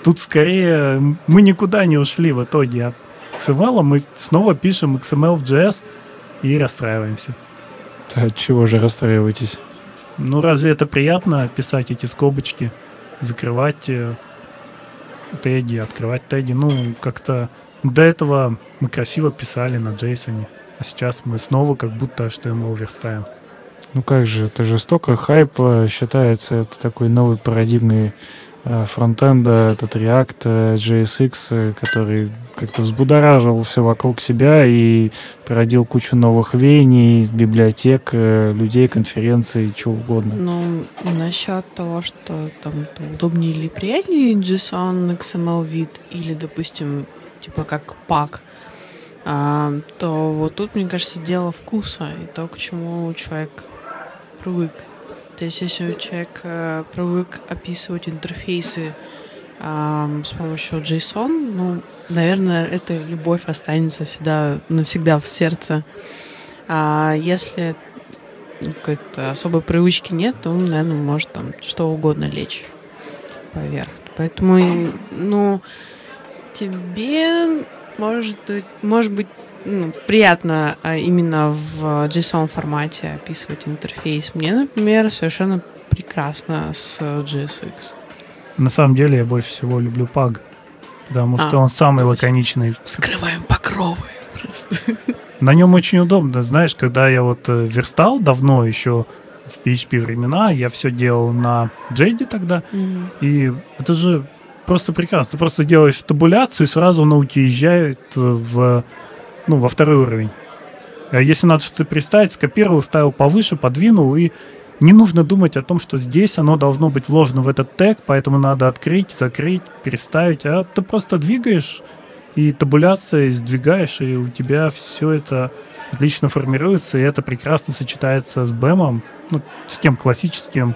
Тут скорее мы никуда не ушли в итоге от XML, мы снова пишем XML в JS и расстраиваемся. От чего же расстраиваетесь? Ну, разве это приятно писать эти скобочки, закрывать э, теги, открывать теги? Ну, как-то до этого мы красиво писали на JSON, а сейчас мы снова как будто HTML верстаем. Ну как же, это жестоко. Хайп э, считается это такой новый парадигмой фронтенда, этот React, э, JSX, э, который как-то взбудоражил все вокруг себя и породил кучу новых веяний, библиотек, людей, конференций, чего угодно. Ну, насчет того, что там удобнее или приятнее JSON, XML вид, или, допустим, типа как пак, а, то вот тут, мне кажется, дело вкуса и то, к чему человек привык. То есть если человек э, привык описывать интерфейсы э, с помощью JSON, ну, наверное, эта любовь останется всегда, навсегда в сердце. А если какой-то особой привычки нет, то, наверное, может там что угодно лечь поверх. Поэтому, ну, тебе может, может быть ну, приятно а, именно в JSON формате описывать интерфейс. Мне, например, совершенно прекрасно с JSX. На самом деле я больше всего люблю PAG, потому что а, он самый лаконичный. Скрываем покровы просто. На нем очень удобно. Знаешь, когда я вот э, верстал давно еще в PHP времена, я все делал на Джейде тогда, mm-hmm. и это же просто прекрасно. Ты просто делаешь табуляцию, и сразу оно уезжает в ну, во второй уровень. А если надо что-то представить, скопировал, ставил повыше, подвинул, и не нужно думать о том, что здесь оно должно быть вложено в этот тег, поэтому надо открыть, закрыть, переставить, а ты просто двигаешь, и табуляция сдвигаешь, и у тебя все это отлично формируется, и это прекрасно сочетается с бэмом, ну, с тем классическим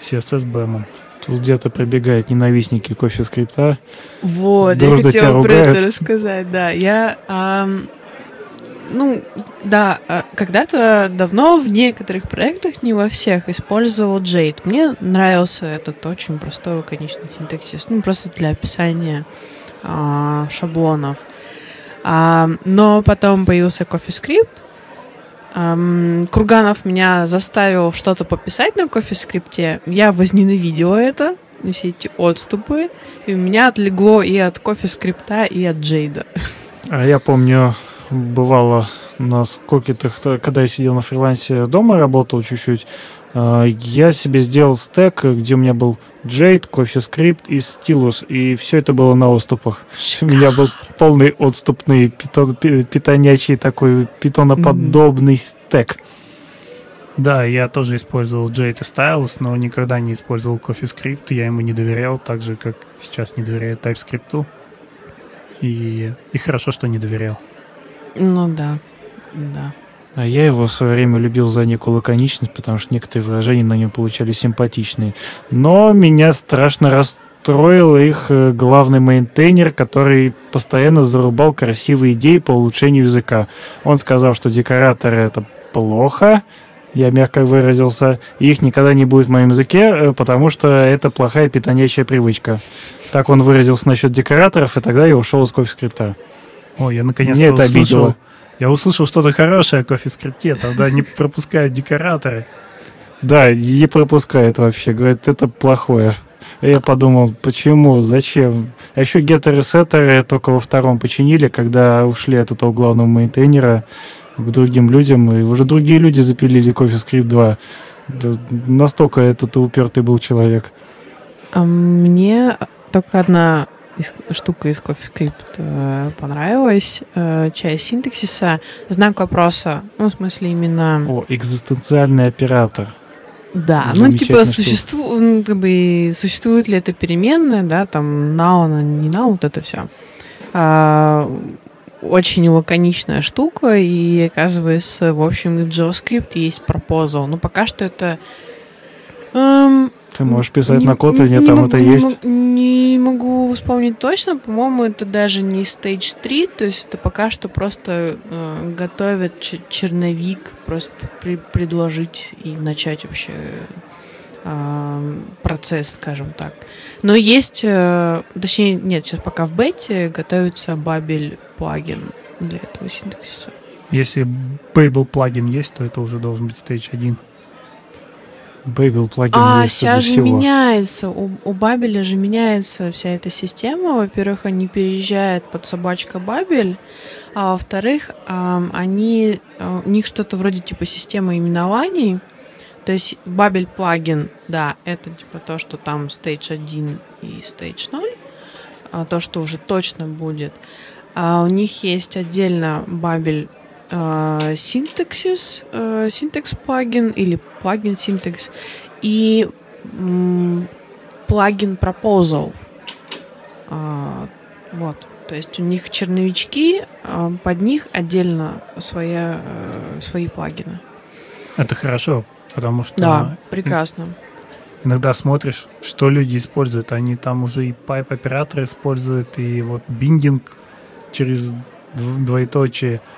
CSS бэмом. Тут где-то пробегают ненавистники кофе скрипта. Вот, я хотела про это рассказать, да. Я ам, ну, да, а когда-то давно в некоторых проектах, не во всех, использовал Jade. Мне нравился этот очень простой лаконичный синтаксис, ну, просто для описания а, шаблонов. А, но потом появился CoffeeScript. А, Курганов меня заставил что-то пописать на CoffeeScript. Я возненавидела это, все эти отступы. И у меня отлегло и от CoffeeScript, и от Джейда. А я помню, бывало на сколько-то, когда я сидел на фрилансе дома, работал чуть-чуть, а, я себе сделал стек, где у меня был Jade, CoffeeScript и Stylus, и все это было на отступах. Шикарно. У меня был полный отступный питон, питонячий такой питоноподобный mm-hmm. стек. Да, я тоже использовал Jade и Stylus, но никогда не использовал CoffeeScript, я ему не доверял, так же, как сейчас не доверяю TypeScript. И, и хорошо, что не доверял. Ну да, да. А я его в свое время любил за некую лаконичность, потому что некоторые выражения на нем получались симпатичные. Но меня страшно расстроил их э, главный мейнтейнер, который постоянно зарубал красивые идеи по улучшению языка. Он сказал, что декораторы это плохо, я мягко выразился, и их никогда не будет в моем языке, э, потому что это плохая питонячая привычка. Так он выразился насчет декораторов, и тогда я ушел из кофе скрипта. О, я наконец-то это услышал. Обидело. Я услышал что-то хорошее о кофе-скрипте, тогда не пропускают декораторы. Да, не пропускают вообще. Говорят, это плохое. Я подумал, почему, зачем? А еще геттеры сеттеры только во втором починили, когда ушли от этого главного мейнтейнера к другим людям, и уже другие люди запилили CoffeeScript 2. Настолько этот упертый был человек. А мне только одна из, штука из CoffeeScript э, понравилась. Э, часть синтаксиса. Знак вопроса. Ну, в смысле, именно... О, экзистенциальный оператор. Да, ну типа существу, ну, как бы, существует ли это переменная, да, там noun, не noun, вот это все. А, очень лаконичная штука, и оказывается, в общем, и в JavaScript есть proposal. Но пока что это эм, ты можешь писать не, на Kotlin, там могу, это есть? Не могу вспомнить точно. По-моему, это даже не Stage 3, то есть это пока что просто э, готовят черновик, просто при, предложить и начать вообще э, процесс, скажем так. Но есть, э, точнее, нет, сейчас пока в бете готовится Babel плагин для этого синтаксиса. Если Babel плагин есть, то это уже должен быть Stage 1. Babel плагин А, сейчас же всего. меняется. У, у Бабеля же меняется вся эта система. Во-первых, они переезжают под собачка Бабель, а во-вторых, они, а, у них что-то вроде типа системы именований. То есть Бабель плагин, да, это типа то, что там Stage 1 и Stage 0, а то, что уже точно будет. А у них есть отдельно Бабель синтаксис, синтекс плагин или плагин синтекс и плагин proposal. А, вот. То есть у них черновички, а, под них отдельно своя, э, свои плагины. Это хорошо, потому что... Да, прекрасно. Иногда смотришь, что люди используют. Они там уже и пайп операторы используют, и вот биндинг через двоеточие –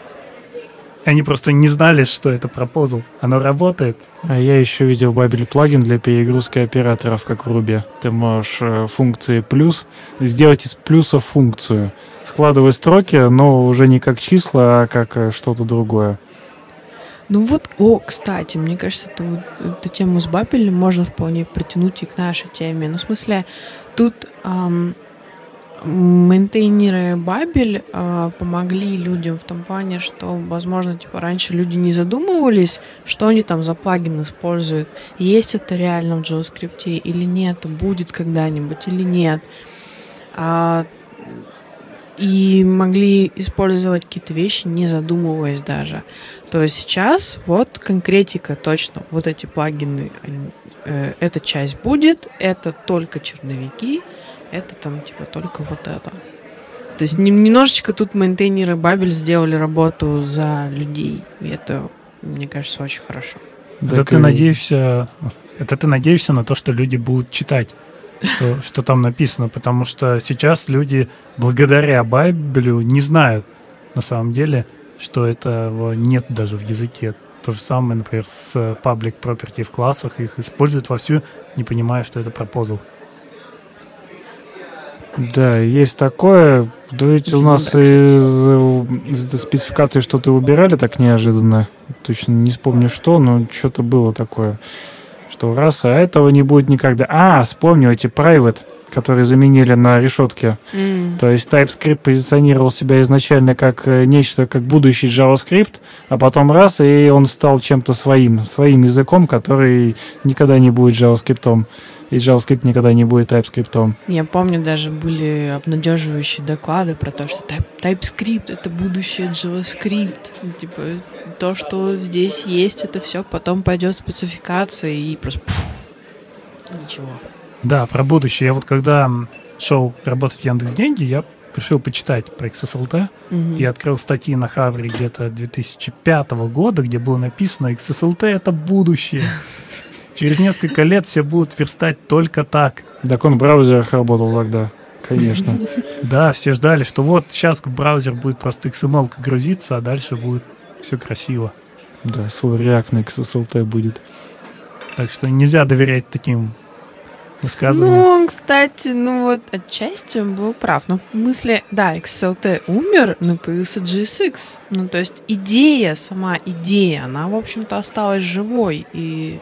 они просто не знали, что это пропозал. Оно работает. А я еще видел Babel плагин для перегрузки операторов, как в Ruby. Ты можешь э, функции плюс сделать из плюса функцию. Складывать строки, но уже не как числа, а как э, что-то другое. Ну вот, о, кстати, мне кажется, эту, эту тему с Бабелем можно вполне притянуть и к нашей теме. Ну, в смысле, тут эм, мейнтейнеры Бабель э, помогли людям в том плане, что, возможно, типа раньше люди не задумывались, что они там за плагин используют, есть это реально в JavaScript или нет, будет когда-нибудь или нет. А, и могли использовать какие-то вещи, не задумываясь даже. То есть сейчас вот конкретика точно, вот эти плагины, э, эта часть будет, это только черновики, это там типа только вот это. То есть немножечко тут мейнтейнеры Бабель сделали работу за людей. И это, мне кажется, очень хорошо. Это так ты и... надеешься, это ты надеешься на то, что люди будут читать, что, что там написано, потому что сейчас люди благодаря Бабелю не знают на самом деле, что этого нет даже в языке. То же самое, например, с public property в классах, их используют вовсю, не понимая, что это пропозал. Да, есть такое. Да ведь у нас из, из спецификации что-то убирали так неожиданно. Точно не вспомню что, но что-то было такое. Что раз, а этого не будет никогда. А, вспомню эти private, которые заменили на решетке. Mm. То есть TypeScript позиционировал себя изначально как э, нечто, как будущий JavaScript, а потом раз, и он стал чем-то своим, своим языком, который никогда не будет JavaScript и JavaScript никогда не будет TypeScript. Я помню, даже были обнадеживающие доклады про то, что TypeScript — это будущее JavaScript. Ну, типа, то, что здесь есть, это все потом пойдет спецификация и просто пфф, ничего. Да, про будущее. Я вот когда шел работать в Яндекс Деньги, я решил почитать про XSLT угу. и открыл статьи на Хабре где-то 2005 года, где было написано XSLT — это будущее. Через несколько лет все будут верстать только так. Так он в браузерах работал тогда, конечно. Да, все ждали, что вот сейчас браузер будет просто XML грузиться, а дальше будет все красиво. Да, свой React на XSLT будет. Так что нельзя доверять таким высказываниям. Ну, кстати, ну вот отчасти он был прав. Но в смысле, да, XSLT умер, но появился GSX. Ну, то есть идея, сама идея, она, в общем-то, осталась живой. И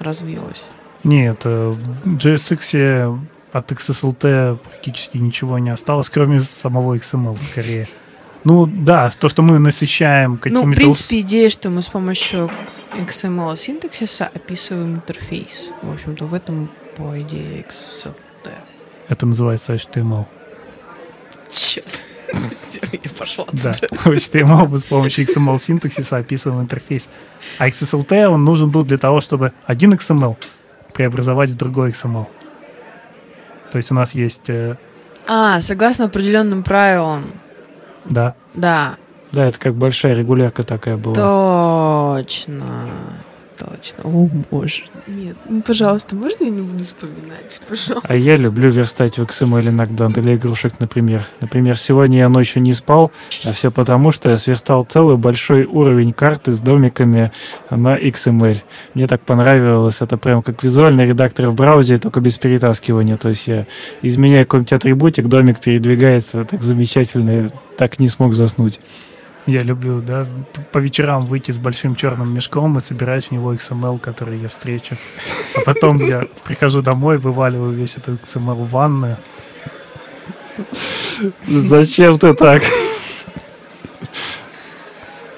развилось? Нет, в JSX от XSLT практически ничего не осталось, кроме самого XML скорее. Ну да, то, что мы насыщаем какими-то... Ну, в принципе, идея, что мы с помощью XML синтаксиса описываем интерфейс. В общем-то, в этом, по идее, XSLT. Это называется HTML. Черт. Я пошла Да, в HTML мы с помощью XML синтаксиса описываем интерфейс. А XSLT он нужен был для того, чтобы один XML преобразовать в другой XML. То есть у нас есть, э, А, согласно определенным правилам. да, Да, Да, это как большая регулярка такая была. точно. Точно. О, боже. Нет, ну, пожалуйста, можно я не буду вспоминать? Пожалуйста. А я люблю верстать в XML иногда для игрушек, например. Например, сегодня я ночью не спал, а все потому, что я сверстал целый большой уровень карты с домиками на XML. Мне так понравилось. Это прям как визуальный редактор в браузере, только без перетаскивания. То есть я изменяю какой-нибудь атрибутик, домик передвигается так замечательно. Я так не смог заснуть. Я люблю, да, по вечерам выйти с большим черным мешком и собирать в него XML, который я встречу. А потом я прихожу домой, вываливаю весь этот XML в ванную. Зачем ты так?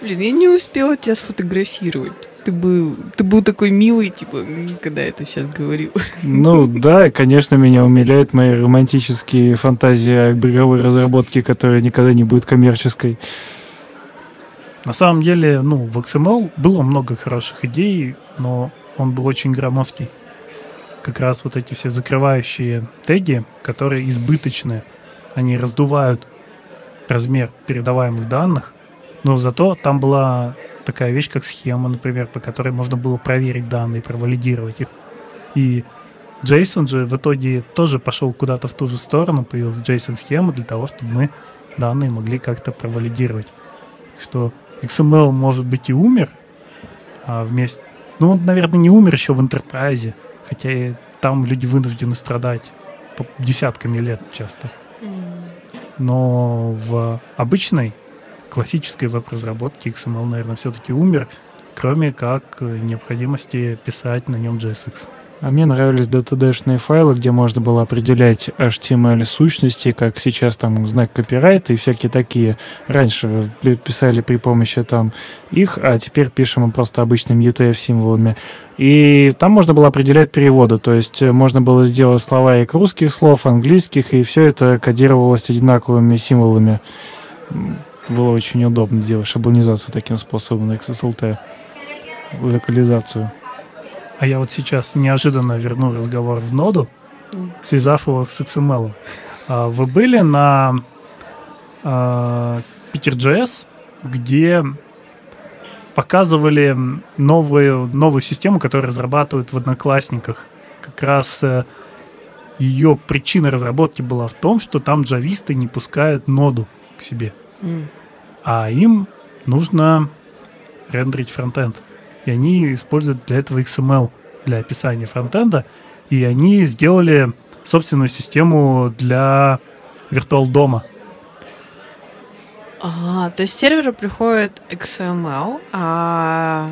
Блин, я не успела тебя сфотографировать. Ты был, ты был такой милый, типа, когда это сейчас говорил. Ну да, конечно, меня умиляют мои романтические фантазии о беговой разработке, которая никогда не будет коммерческой. На самом деле, ну, в XML было много хороших идей, но он был очень громоздкий. Как раз вот эти все закрывающие теги, которые избыточные, они раздувают размер передаваемых данных, но зато там была такая вещь, как схема, например, по которой можно было проверить данные, провалидировать их. И JSON же в итоге тоже пошел куда-то в ту же сторону, появилась JSON-схема для того, чтобы мы данные могли как-то провалидировать. Что XML, может быть, и умер, а вместе... Ну, он, наверное, не умер еще в Enterprise, хотя и там люди вынуждены страдать по десятками лет часто. Но в обычной классической веб-разработке XML, наверное, все-таки умер, кроме как э, необходимости писать на нем JSX. А мне нравились DTD-шные файлы, где можно было определять HTML-сущности, как сейчас там знак копирайта и всякие такие. Раньше пи- писали при помощи там их, а теперь пишем просто обычными UTF-символами. И там можно было определять переводы, то есть э, можно было сделать словарик русских слов, английских, и все это кодировалось одинаковыми символами. Было очень удобно делать шаблонизацию таким способом на XSLT, локализацию. А я вот сейчас неожиданно верну разговор в ноду, связав его с XML. А, Вы были на а, Peter.js, где показывали новую, новую систему, которую разрабатывают в Одноклассниках. Как раз э, ее причина разработки была в том, что там джависты не пускают ноду к себе, М. а им нужно рендерить фронтенд. И они используют для этого XML для описания фронтенда. И они сделали собственную систему для виртуал-дома. А, то есть с сервера приходит XML, а...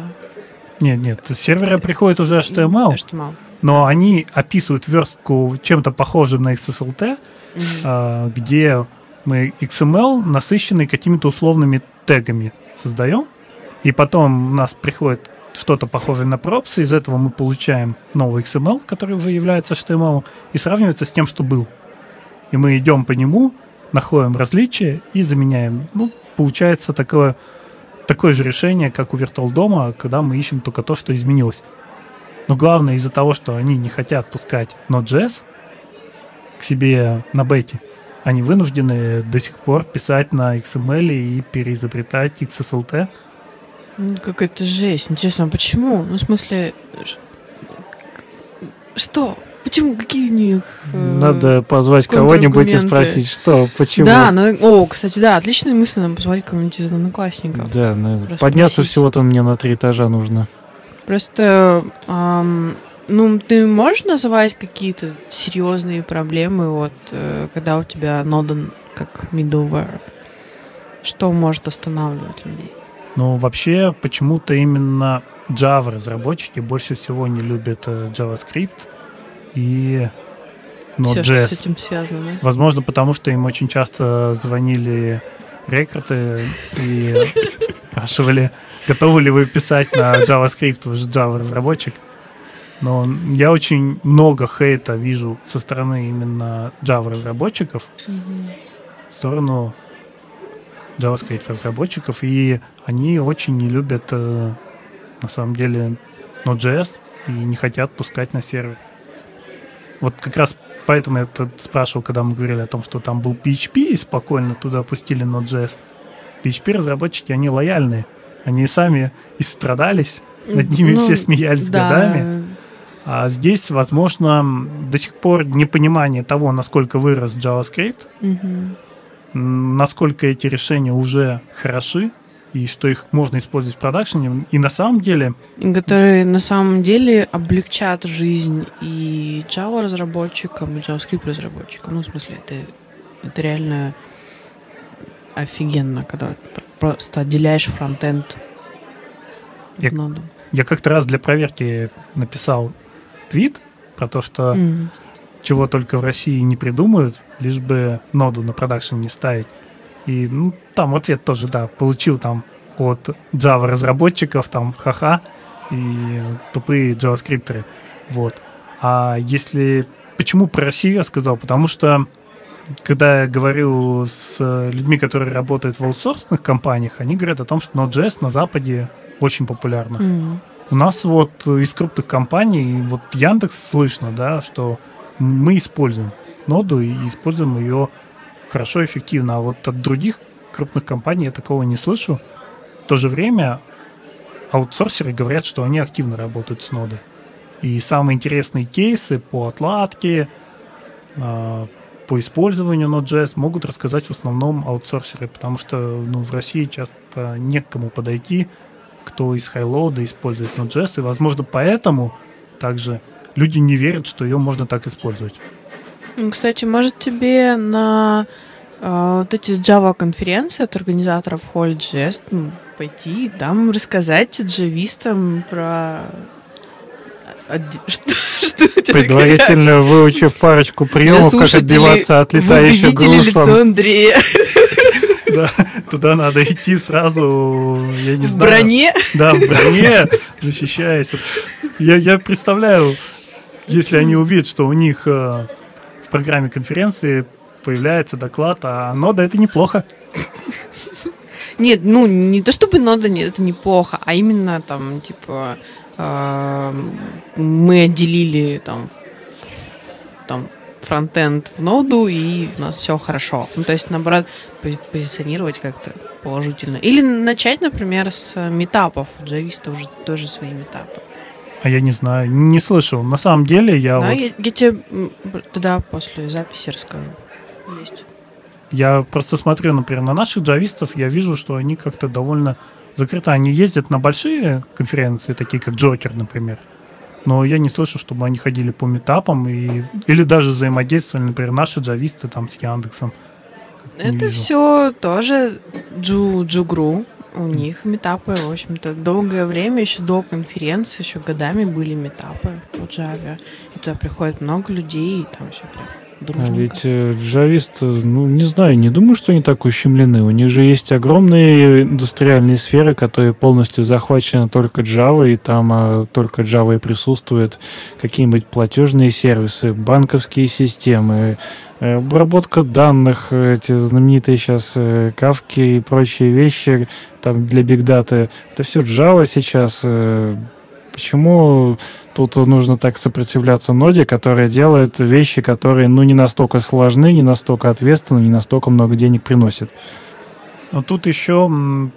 Нет, нет, с сервера приходит уже HTML, HTML. но они описывают верстку чем-то похожим на XSLT, Мгм. а, где мы XML, насыщенный какими-то условными тегами, создаем, и потом у нас приходит что-то похожее на пропсы, из этого мы получаем новый XML, который уже является HTML, и сравнивается с тем, что был. И мы идем по нему, находим различия и заменяем. Ну, получается такое, такое же решение, как у VirtualDOM, когда мы ищем только то, что изменилось. Но главное из-за того, что они не хотят пускать Node.js к себе на бете, они вынуждены до сих пор писать на XML и переизобретать XSLT. Ну, какая-то жесть. Интересно, а почему? Ну, в смысле... Что? Почему? Какие у них... э, Надо позвать кого-нибудь и спросить, что, почему. Да, ну, о, кстати, да, отличная мысль нам позвать кого-нибудь из одноклассников. Да, ну, Просто подняться всего-то мне на три этажа нужно. Просто, ам, ну, ты можешь называть какие-то серьезные проблемы, вот, э, когда у тебя нода как middleware? Что может останавливать людей? Но вообще почему-то именно Java разработчики больше всего не любят э, JavaScript и Все, что с Node.js. этим связано, да? Возможно, потому что им очень часто звонили рекруты и спрашивали, готовы ли вы писать на JavaScript, вы же Java разработчик. Но я очень много хейта вижу со стороны именно Java разработчиков. в сторону JavaScript разработчиков, и они очень не любят э, на самом деле Node.js и не хотят пускать на сервер. Вот как раз поэтому я спрашивал, когда мы говорили о том, что там был PHP и спокойно туда опустили Node.js. PHP-разработчики, они лояльные. Они сами и страдались, над ними ну, все смеялись да. годами. А здесь, возможно, до сих пор непонимание того, насколько вырос JavaScript, угу. Насколько эти решения уже хороши, и что их можно использовать в продакшене. И на самом деле... Которые на самом деле облегчат жизнь и Java разработчикам, и JavaScript разработчикам. Ну, в смысле, это, это реально офигенно, когда просто отделяешь фронтенд я, ноду. Я как-то раз для проверки написал твит про то, что mm. Чего только в России не придумают, лишь бы ноду на продакшн не ставить. И ну, там ответ тоже, да, получил там от Java разработчиков, там, ха-ха, и тупые JavaScripтеры. Вот. А если... Почему про Россию я сказал? Потому что когда я говорю с людьми, которые работают в аутсорсных компаниях, они говорят о том, что Node.js на Западе очень популярно. Mm. У нас вот из крупных компаний, вот Яндекс слышно, да, что мы используем ноду и используем ее хорошо, эффективно. А вот от других крупных компаний я такого не слышу. В то же время аутсорсеры говорят, что они активно работают с нодой. И самые интересные кейсы по отладке, а, по использованию Node.js могут рассказать в основном аутсорсеры, потому что ну, в России часто не к кому подойти, кто из хайлоуда использует Node.js, и, возможно, поэтому также люди не верят, что ее можно так использовать. Ну, кстати, может тебе на э, вот эти Java-конференции от организаторов Hall.js ну, пойти и там рассказать джавистам про что, что Предварительно выучив парочку приемов, как отбиваться от летающих груш. лицо Андрея. Да, туда надо идти сразу, я не в знаю. В броне? Да, в броне, защищаясь. Я, я представляю, если они увидят, что у них э, в программе конференции появляется доклад, а нода это неплохо. Нет, ну не то чтобы нода это неплохо, а именно там типа мы отделили там, там фронтенд в ноду, и у нас все хорошо. Ну, то есть, наоборот, позиционировать как-то положительно. Или начать, например, с метапов. У джависта уже тоже свои метапы. А я не знаю, не слышал. На самом деле я да, вот... Я, я тебе тогда после записи расскажу. Есть. Я просто смотрю, например, на наших джавистов, я вижу, что они как-то довольно закрыто. Они ездят на большие конференции, такие как Джокер, например. Но я не слышу, чтобы они ходили по метапам и, или даже взаимодействовали, например, наши джависты там с Яндексом. Это все тоже джу, джугру. У них метапы, в общем-то, долгое время, еще до конференции, еще годами были метапы по Java. И туда приходит много людей, и там все прям дружненько. А ведь э, джависты, ну, не знаю, не думаю, что они так ущемлены. У них же есть огромные индустриальные сферы, которые полностью захвачены только Java, и там а, только Java и присутствует. Какие-нибудь платежные сервисы, банковские системы, э, обработка данных, эти знаменитые сейчас э, кавки и прочие вещи там для бигдаты. Это все Java сейчас. Почему Тут нужно так сопротивляться ноде, которая делает вещи, которые ну, не настолько сложны, не настолько ответственны, не настолько много денег приносят. Но тут еще,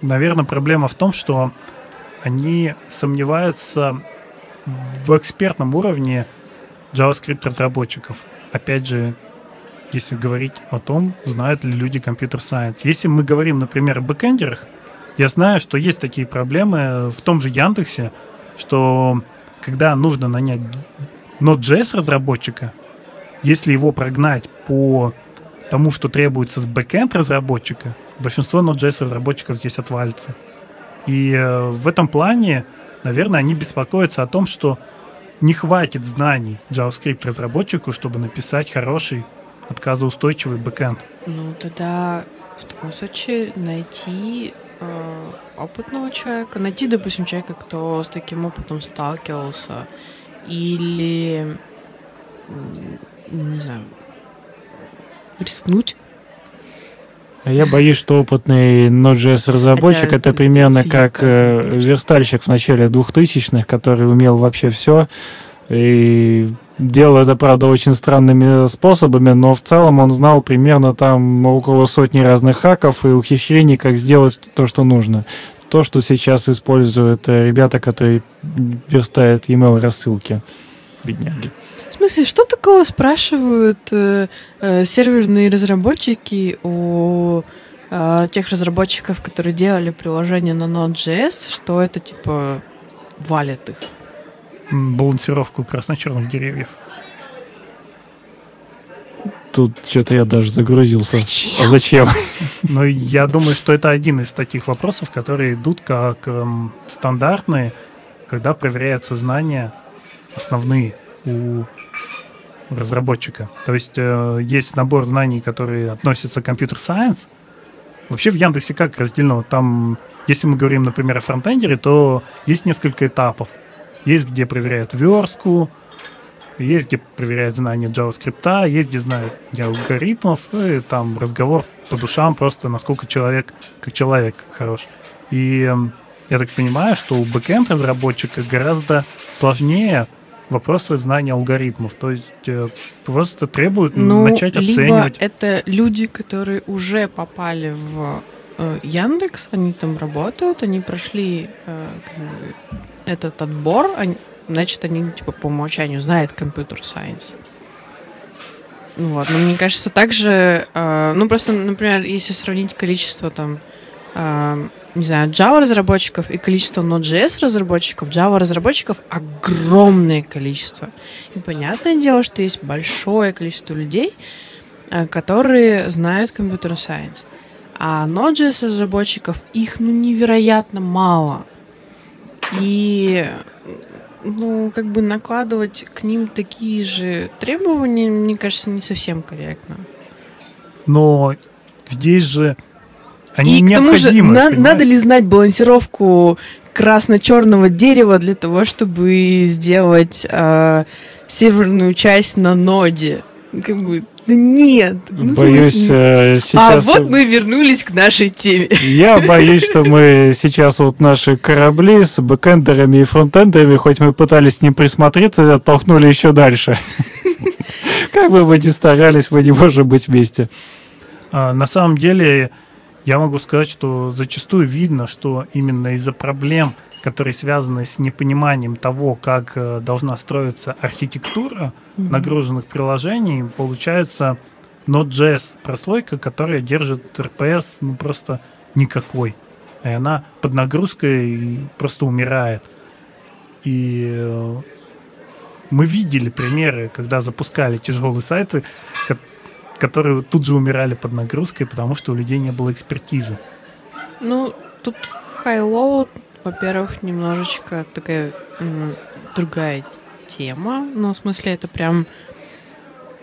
наверное, проблема в том, что они сомневаются в экспертном уровне JavaScript-разработчиков. Опять же, если говорить о том, знают ли люди компьютер-сайенс. Если мы говорим, например, о бэкэндерах, я знаю, что есть такие проблемы в том же Яндексе, что когда нужно нанять Node.js разработчика, если его прогнать по тому, что требуется с бэкэнд разработчика, большинство Node.js разработчиков здесь отвалится. И э, в этом плане, наверное, они беспокоятся о том, что не хватит знаний JavaScript разработчику, чтобы написать хороший отказоустойчивый бэкэнд. Ну, тогда в таком случае найти опытного человека, найти, допустим, человека, кто с таким опытом сталкивался, или, не знаю, рискнуть А я боюсь, что опытный Node.js разработчик Хотя это примерно как э, верстальщик в начале 2000-х, который умел вообще все. И делал это, правда, очень странными способами, но в целом он знал примерно там около сотни разных хаков и ухищрений, как сделать то, что нужно. То, что сейчас используют э, ребята, которые верстают email рассылки. Бедняги. В смысле, что такого спрашивают э, э, серверные разработчики у э, тех разработчиков, которые делали приложение на Node.js, что это типа валит их? Балансировку красно-черных деревьев. Тут что-то я даже загрузился. Зачем? А зачем? Но я думаю, что это один из таких вопросов, которые идут как эм, стандартные, когда проверяются знания основные у разработчика. То есть э, есть набор знаний, которые относятся к компьютер-сайенс. Вообще в Яндексе как разделено? Там, если мы говорим, например, о фронтендере, то есть несколько этапов. Есть, где проверяют верстку, есть, где проверяют знания JavaScript, есть, где знают алгоритмов, и там разговор по душам просто, насколько человек, как человек хорош. И эм, я так понимаю, что у бэкэнд разработчика гораздо сложнее вопросы знания алгоритмов. То есть э, просто требуют Ну, начать либо оценивать. это люди, которые уже попали в э, Яндекс, они там работают, они прошли э, этот отбор, они- значит, они типа по умолчанию знают компьютер сайенс. Вот, но мне кажется, также, э, ну просто, например, если сравнить количество там, э, не знаю, Java разработчиков и количество Node.js разработчиков, Java разработчиков огромное количество. И понятное дело, что есть большое количество людей, э, которые знают компьютер сайенс. А Node.js разработчиков их ну невероятно мало. И ну, как бы накладывать к ним такие же требования, мне кажется, не совсем корректно. Но здесь же они И к тому же, необходимы. на- надо ли знать балансировку красно-черного дерева для того, чтобы сделать э, северную часть на ноде? Как бы, да нет. ну, в Боюсь, смысле? э, А сейчас... вот мы вернулись к нашей теме. Я боюсь, что мы сейчас вот наши корабли с бэкэндерами и фронтендерами, хоть мы пытались к ним присмотреться, оттолкнули еще дальше. Как бы мы ни старались, мы не можем быть вместе. А, На самом деле, я могу сказать, что зачастую видно, что именно из-за проблем, которые связаны с непониманием того, как э, должна строиться архитектура нагруженных приложений, получается Node.js прослойка, которая держит RPS ну, просто никакой. И она под нагрузкой просто умирает. И э, мы видели примеры, когда запускали тяжелые сайты, ко- которые тут же умирали под нагрузкой, потому что у людей не было экспертизы. Ну, тут highload, во-первых, немножечко такая другая тема. Ну, в смысле, это прям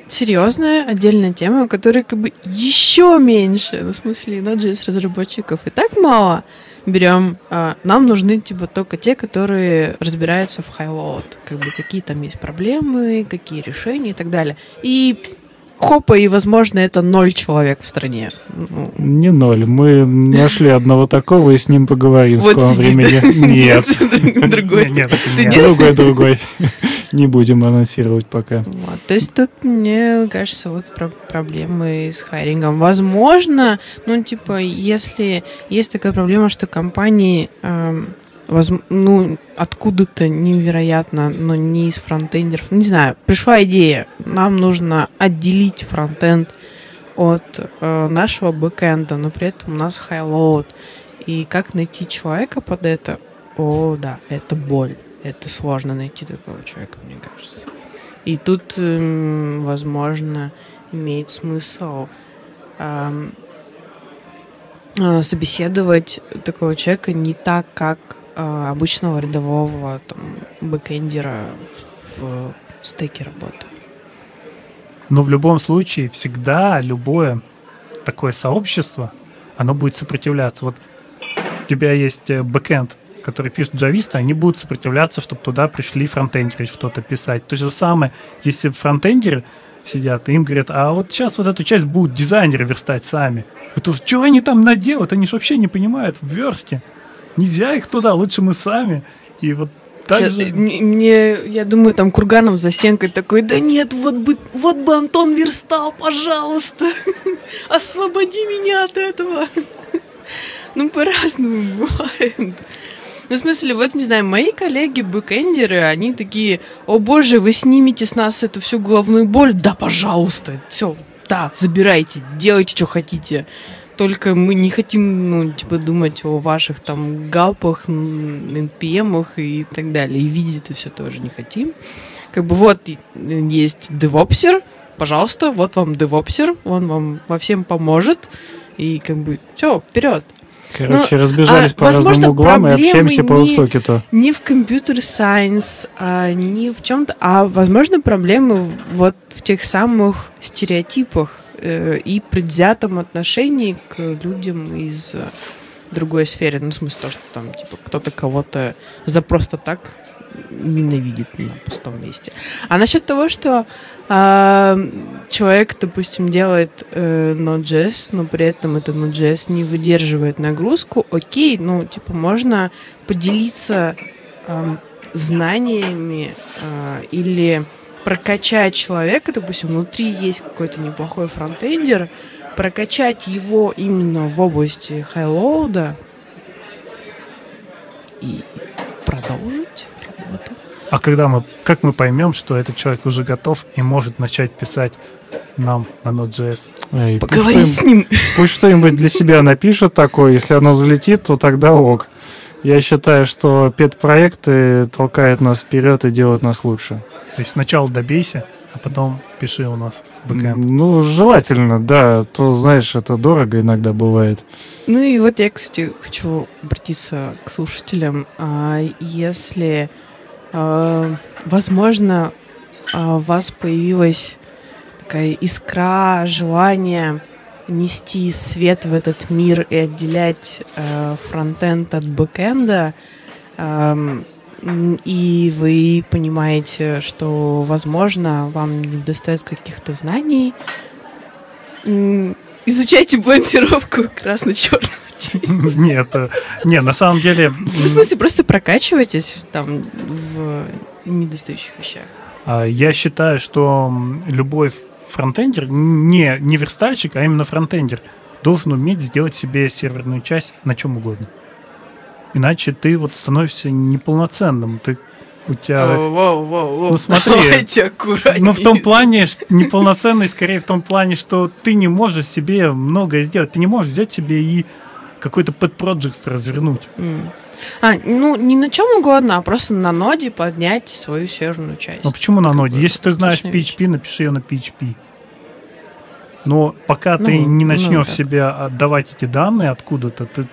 серьезная отдельная тема, у которой как бы еще меньше. Ну, в смысле, Node.js разработчиков и так мало. Берем, а, нам нужны типа только те, которые разбираются в highload. Как бы какие там есть проблемы, какие решения и так далее. И хопа, и, возможно, это ноль человек в стране. Не ноль. Мы нашли одного такого и с ним поговорим в скором времени. Нет. Другой. Нет? Другой, другой. Не будем анонсировать пока. Вот, то есть тут, мне кажется, вот про- проблемы с хайрингом. Возможно, ну, типа, если есть такая проблема, что компании, возм- ну, откуда-то невероятно, но не из фронтендеров, не знаю, пришла идея, нам нужно отделить фронтенд от э, нашего бэкэнда, но при этом у нас highload. И как найти человека под это? О, да, это боль. Это сложно найти такого человека, мне кажется. И тут, эм, возможно, имеет смысл эм, э, собеседовать такого человека не так, как э, обычного рядового там, бэкэндера в стеке работы. Но в любом случае всегда любое такое сообщество, оно будет сопротивляться. Вот у тебя есть э, бэкэнд, который пишет джависты, они будут сопротивляться, чтобы туда пришли фронтендеры что-то писать. То же самое, если фронтендеры сидят, и им говорят, а вот сейчас вот эту часть будут дизайнеры верстать сами. Это уж что они там наделают? Они же вообще не понимают в версте. Нельзя их туда, лучше мы сами. И вот так же... Мне, мне- я думаю, там Курганов за стенкой такой, да нет, вот бы, вот бы Антон верстал, пожалуйста, освободи меня от этого. Ну, по-разному бывает. Ну, в смысле, вот, не знаю, мои коллеги, бэкэндеры, они такие, о боже, вы снимете с нас эту всю головную боль? Да, пожалуйста, все, да, забирайте, делайте, что хотите. Только мы не хотим, ну, типа, думать о ваших там гапах, NPM и так далее. И видеть это все тоже не хотим. Как бы вот и- есть девопсер, пожалуйста, вот вам девопсер, он вам во всем поможет. И как бы все, вперед. Короче, Ну, разбежались а, по разным возможно, углам и общаемся по высокиту. Не в компьютер-сайенс, а не в чем-то, а, возможно, проблемы вот в тех самых стереотипах э, и предвзятом отношении к людям из э, другой сферы. Ну, в смысле, то, что там, типа, кто-то кого-то за просто так ненавидит на пустом месте. А насчет того, что а, человек, допустим, делает э, Node.js, но при этом этот Node.js не выдерживает нагрузку, окей, ну, типа, можно поделиться ам, знаниями а, или прокачать человека, допустим, внутри есть какой-то неплохой фронтендер, прокачать его именно в области хайлоуда и продолжить работу. А когда мы, как мы поймем, что этот человек уже готов и может начать писать нам на Node.js? Эй, что-нибудь- с ним. Пусть что-нибудь для себя напишет такое, если оно взлетит, то тогда ок. Я считаю, что пет-проекты толкают нас вперед и делают нас лучше. То есть сначала добейся, а потом пиши у нас бэкэнд. Ну, желательно, да. То, знаешь, это дорого иногда бывает. Ну и вот я, кстати, хочу обратиться к слушателям. А, Если, а, возможно, а, у вас появилась такая искра, желание нести свет в этот мир и отделять э, фронтенд от бэкенда, ам, м, и вы понимаете, что, возможно, вам не достает каких-то знаний, изучайте блокировку красно-черного. Нет, э, не, на самом деле, Ну, в смысле, просто прокачивайтесь там в недостающих вещах. а, я считаю, что м, любой фронтендер, не, не верстальщик, а именно фронтендер, должен уметь сделать себе серверную часть на чем угодно. Иначе ты вот становишься неполноценным. Ты, у тебя Воу-воу-воу. Ну, смотри. Давайте аккуратнее. Ну, в том плане, неполноценный, скорее в том плане, что ты не можешь себе многое сделать. Ты не можешь взять себе и какой-то project развернуть. М. А, ну, не на чем угодно, а просто на ноде поднять свою серверную часть. Ну, почему на ноде? Если ты знаешь отличная вещь. PHP, напиши ее на PHP. Но пока ты Ну, не ну, начнешь так. себе отдавать эти данные откуда-то, ты,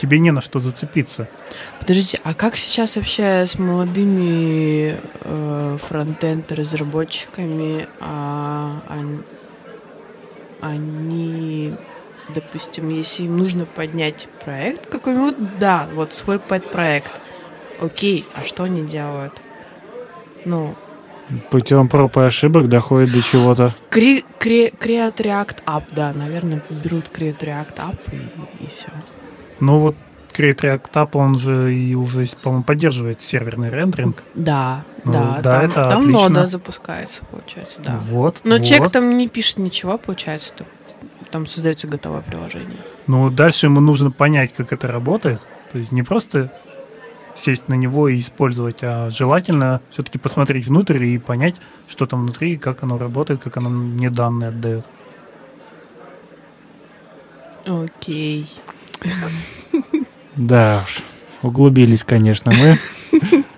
тебе не на что зацепиться. Подождите, а как сейчас вообще с молодыми э, фронтенд-разработчиками? а, ан- они, допустим, если им нужно поднять проект какой-нибудь, да, вот свой пэт-проект, окей, а что они делают? Ну, Путем проб и ошибок доходит до чего-то. кре- кре- Create React App, да, наверное, берут Create React App и, все. Но вот Create React App, он же и уже, по-моему, поддерживает серверный рендеринг. Да, Ну, да, да, там, это там отлично. нода запускается, получается, да. Вот. Но вот. человек там не пишет ничего, получается, там, там создается готовое приложение. Ну, дальше ему нужно понять, как это работает. То есть не просто сесть на него и использовать, а желательно все-таки посмотреть внутрь и понять, что там внутри, как оно работает, как оно мне данные отдает. Окей. Да уж, углубились, конечно, мы.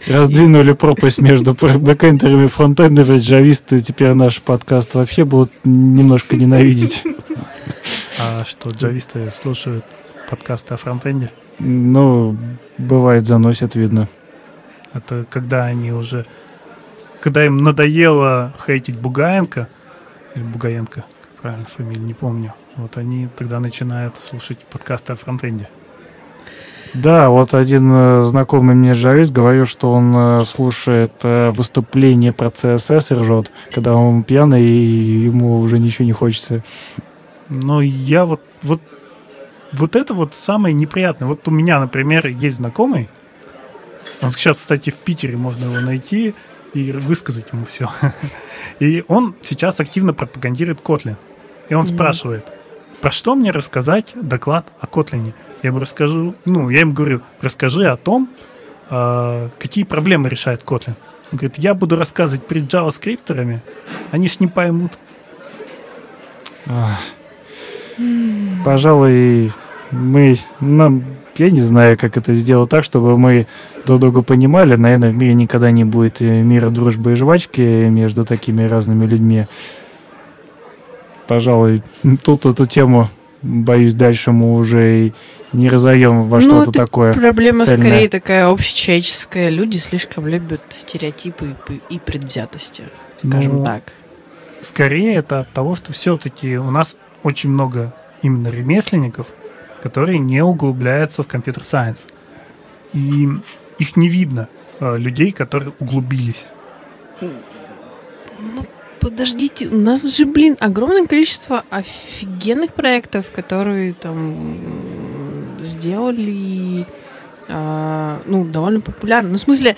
Раздвинули пропасть между бэкэндерами и фронтендерами. Джависты теперь наш подкаст вообще будут немножко ненавидеть. А что, джависты слушают подкасты о фронтенде? Ну, бывает, заносят, видно. Это когда они уже... Когда им надоело хейтить Бугаенко, или Бугаенко, как правильно фамилия, не помню. Вот они тогда начинают слушать подкасты о фронтенде. Да, вот один э, знакомый мне журналист говорил, что он э, слушает э, выступление про CSS и ржет, когда он пьяный и ему уже ничего не хочется. Но я вот, вот, вот это вот самое неприятное. Вот у меня, например, есть знакомый, он сейчас, кстати, в Питере можно его найти и высказать ему все. И он сейчас активно пропагандирует Kotlin. И он mm-hmm. спрашивает, про что мне рассказать доклад о Kotlin? Я ему расскажу, ну, я ему говорю, расскажи о том, э, какие проблемы решает Kotlin. Он говорит, я буду рассказывать перед JavaScript, они ж не поймут. Пожалуй, мы, нам, я не знаю, как это сделать так, чтобы мы друг друга понимали. Наверное, в мире никогда не будет мира, дружбы и жвачки между такими разными людьми. Пожалуй, тут эту тему боюсь, дальше мы уже и не разовьем во ну, что-то такое. Проблема цельное. скорее такая общечеловеческая. Люди слишком любят стереотипы и предвзятости, скажем ну, так. Скорее это от того, что все-таки у нас очень много именно ремесленников, которые не углубляются в компьютер-сайенс. И их не видно, э, людей, которые углубились. Ну, подождите, у нас же, блин, огромное количество офигенных проектов, которые там сделали, э, ну, довольно популярны. Ну, в смысле,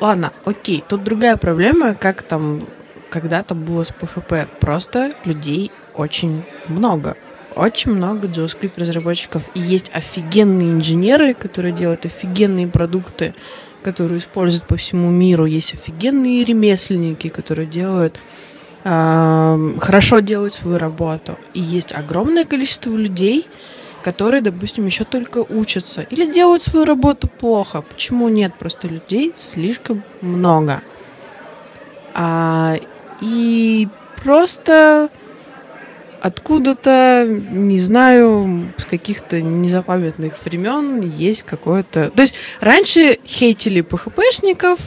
ладно, окей, тут другая проблема, как там когда-то было с PHP. Просто людей очень много. Очень много JavaScript разработчиков. И есть офигенные инженеры, которые делают офигенные продукты, которые используют по всему миру. Есть офигенные ремесленники, которые делают хорошо делают свою работу. И есть огромное количество людей, которые, допустим, еще только учатся или делают свою работу плохо. Почему нет? Просто людей слишком много. А, и просто откуда-то, не знаю, с каких-то незапамятных времен есть какое-то... То есть раньше хейтили PHP-шников,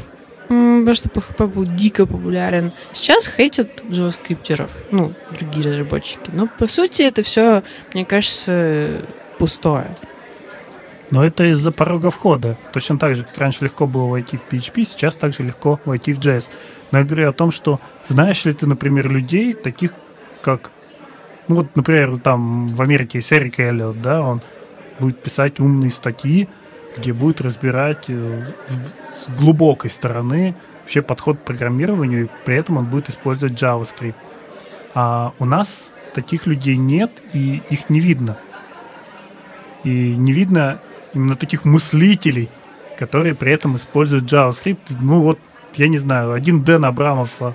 потому что PHP был дико популярен. Сейчас хейтят JavaScripтеров, ну, другие разработчики. Но, по сути, это все, мне кажется, пустое. Но это из-за порога входа. Точно так же, как раньше легко было войти в PHP, сейчас также легко войти в JS. Но я говорю о том, что знаешь ли ты, например, людей, таких как ну вот, например, там в Америке есть Эрик Эллиот, да, он будет писать умные статьи, где будет разбирать э, с глубокой стороны вообще подход к программированию, и при этом он будет использовать JavaScript. А у нас таких людей нет, и их не видно. И не видно именно таких мыслителей, которые при этом используют JavaScript. Ну вот, я не знаю, один Дэн Абрамов а,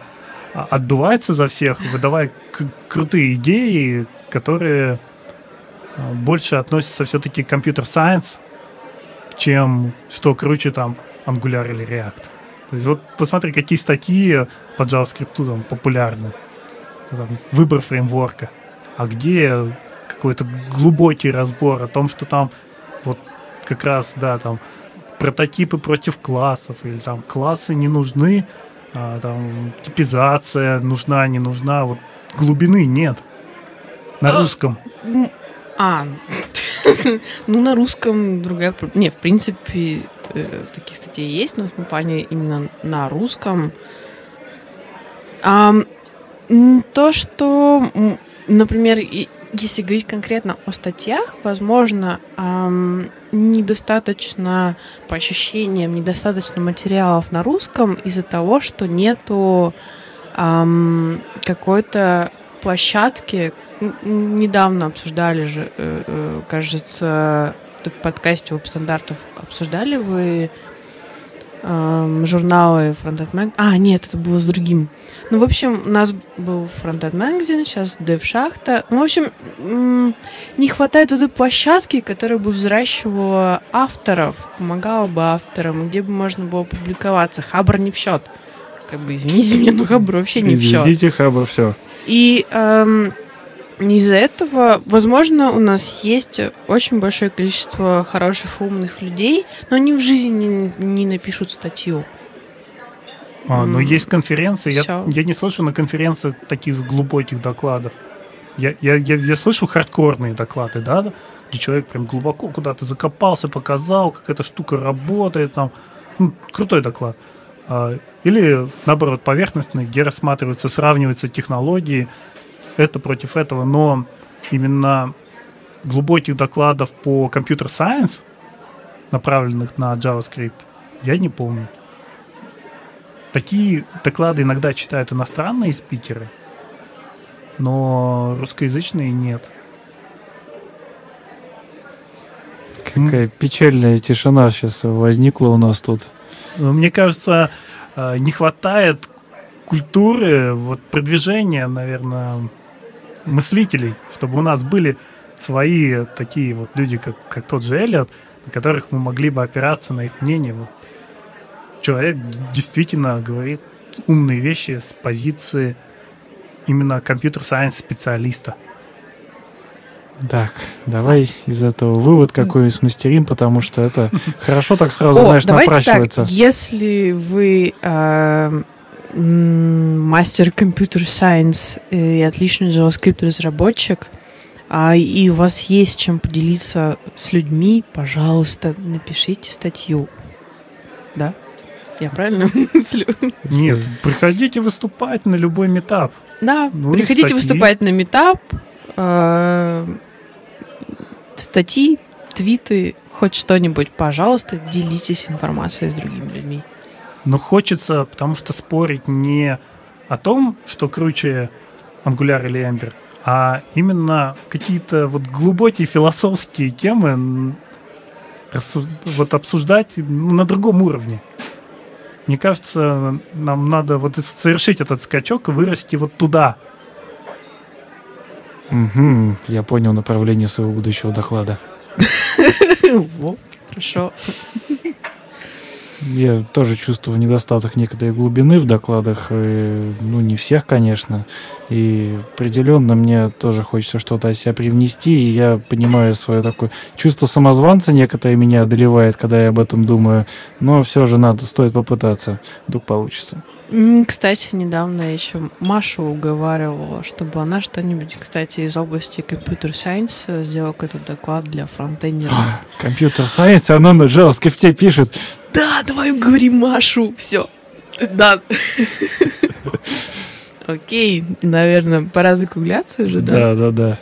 отдувается за всех, выдавая крутые идеи, которые а, больше относятся все-таки к компьютер-сайенс, чем что круче там Angular или React. То есть вот посмотри, какие статьи по JavaScript там популярны. Там, выбор фреймворка. А где какой-то глубокий разбор о том, что там вот как раз, да, там прототипы против классов, или там классы не нужны, а, там типизация нужна, не нужна, вот глубины нет. На а, русском. А, ну на русском другая... Не, в принципе, э, таких статей есть, но в плане именно на русском. А, то, что, например, если говорить конкретно о статьях, возможно, эм, недостаточно, по ощущениям, недостаточно материалов на русском из-за того, что нету эм, какой-то площадки. Недавно обсуждали же, э, э, кажется, в подкасте веб-стандартов обсуждали вы журналы Frontend Mag. А, нет, это было с другим. Ну, в общем, у нас был Frontend Magazine, сейчас Dev Шахта. Ну, в общем, не хватает этой площадки, которая бы взращивала авторов, помогала бы авторам, где бы можно было публиковаться. Хабр не в счет. Как бы, извините меня, но Хабр вообще не в счет. Извините, Хабр, все. И эм, из-за этого, возможно, у нас есть очень большое количество хороших, умных людей, но они в жизни не, не напишут статью. А, но есть конференции, я, я не слышу на конференциях таких глубоких докладов. Я, я, я, я слышу хардкорные доклады, да, где человек прям глубоко куда-то закопался, показал, как эта штука работает, там, ну, крутой доклад. А, или, наоборот, поверхностный, где рассматриваются, сравниваются технологии, это против этого, но именно глубоких докладов по компьютер-сайенс, направленных на JavaScript, я не помню. Такие доклады иногда читают иностранные спикеры, но русскоязычные нет. Какая печальная тишина сейчас возникла у нас тут. Ну, мне кажется, э, не хватает культуры, вот продвижения, наверное, мыслителей, чтобы у нас были свои такие вот люди, как, как тот же Эллиот, на которых мы могли бы опираться на их мнение. Вот человек действительно говорит умные вещи с позиции именно компьютер-сайенс специалиста. Так, давай из этого вывод какой-нибудь смастерим, потому что это хорошо так сразу, О, знаешь, давайте напрашивается. Так, если вы э, мастер компьютер-сайенс и отличный JavaScript-разработчик, а, и у вас есть чем поделиться с людьми, пожалуйста, напишите статью. Да? Я правильно мыслю? Нет, приходите выступать на любой метап. Да, Ну, приходите статьи. выступать на метап, э, статьи, твиты, хоть что-нибудь, пожалуйста, делитесь информацией с другими людьми. Но хочется, потому что спорить не о том, что круче Angular или Ember, а именно какие-то вот глубокие философские темы вот обсуждать ну, на другом уровне. Мне кажется, нам надо вот совершить этот скачок и вырасти вот туда. Мгм, я понял направление своего будущего доклада. Хорошо. Я тоже чувствую недостаток некоторой глубины в докладах. и, ну, не всех, конечно. И определенно мне тоже хочется что-то от себя привнести. И я понимаю свое такое чувство самозванца некоторое меня одолевает, когда я об этом думаю. Но все же надо, стоит попытаться. Вдруг получится. Кстати, недавно я еще Машу уговаривала, чтобы она что-нибудь, кстати, из области компьютер-сайенс сделала какой-то доклад для фронтендеров. Компьютер сайенс, она на JavaScript пишет. Да, давай уговорим Машу. Все. Да. Окей, наверное, пора закругляться уже, да? Да, да, да.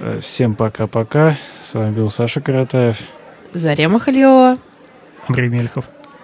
Э, Всем пока-пока. С вами был Саша Каратаев. Зарема Халилова. Андрей Мельхов.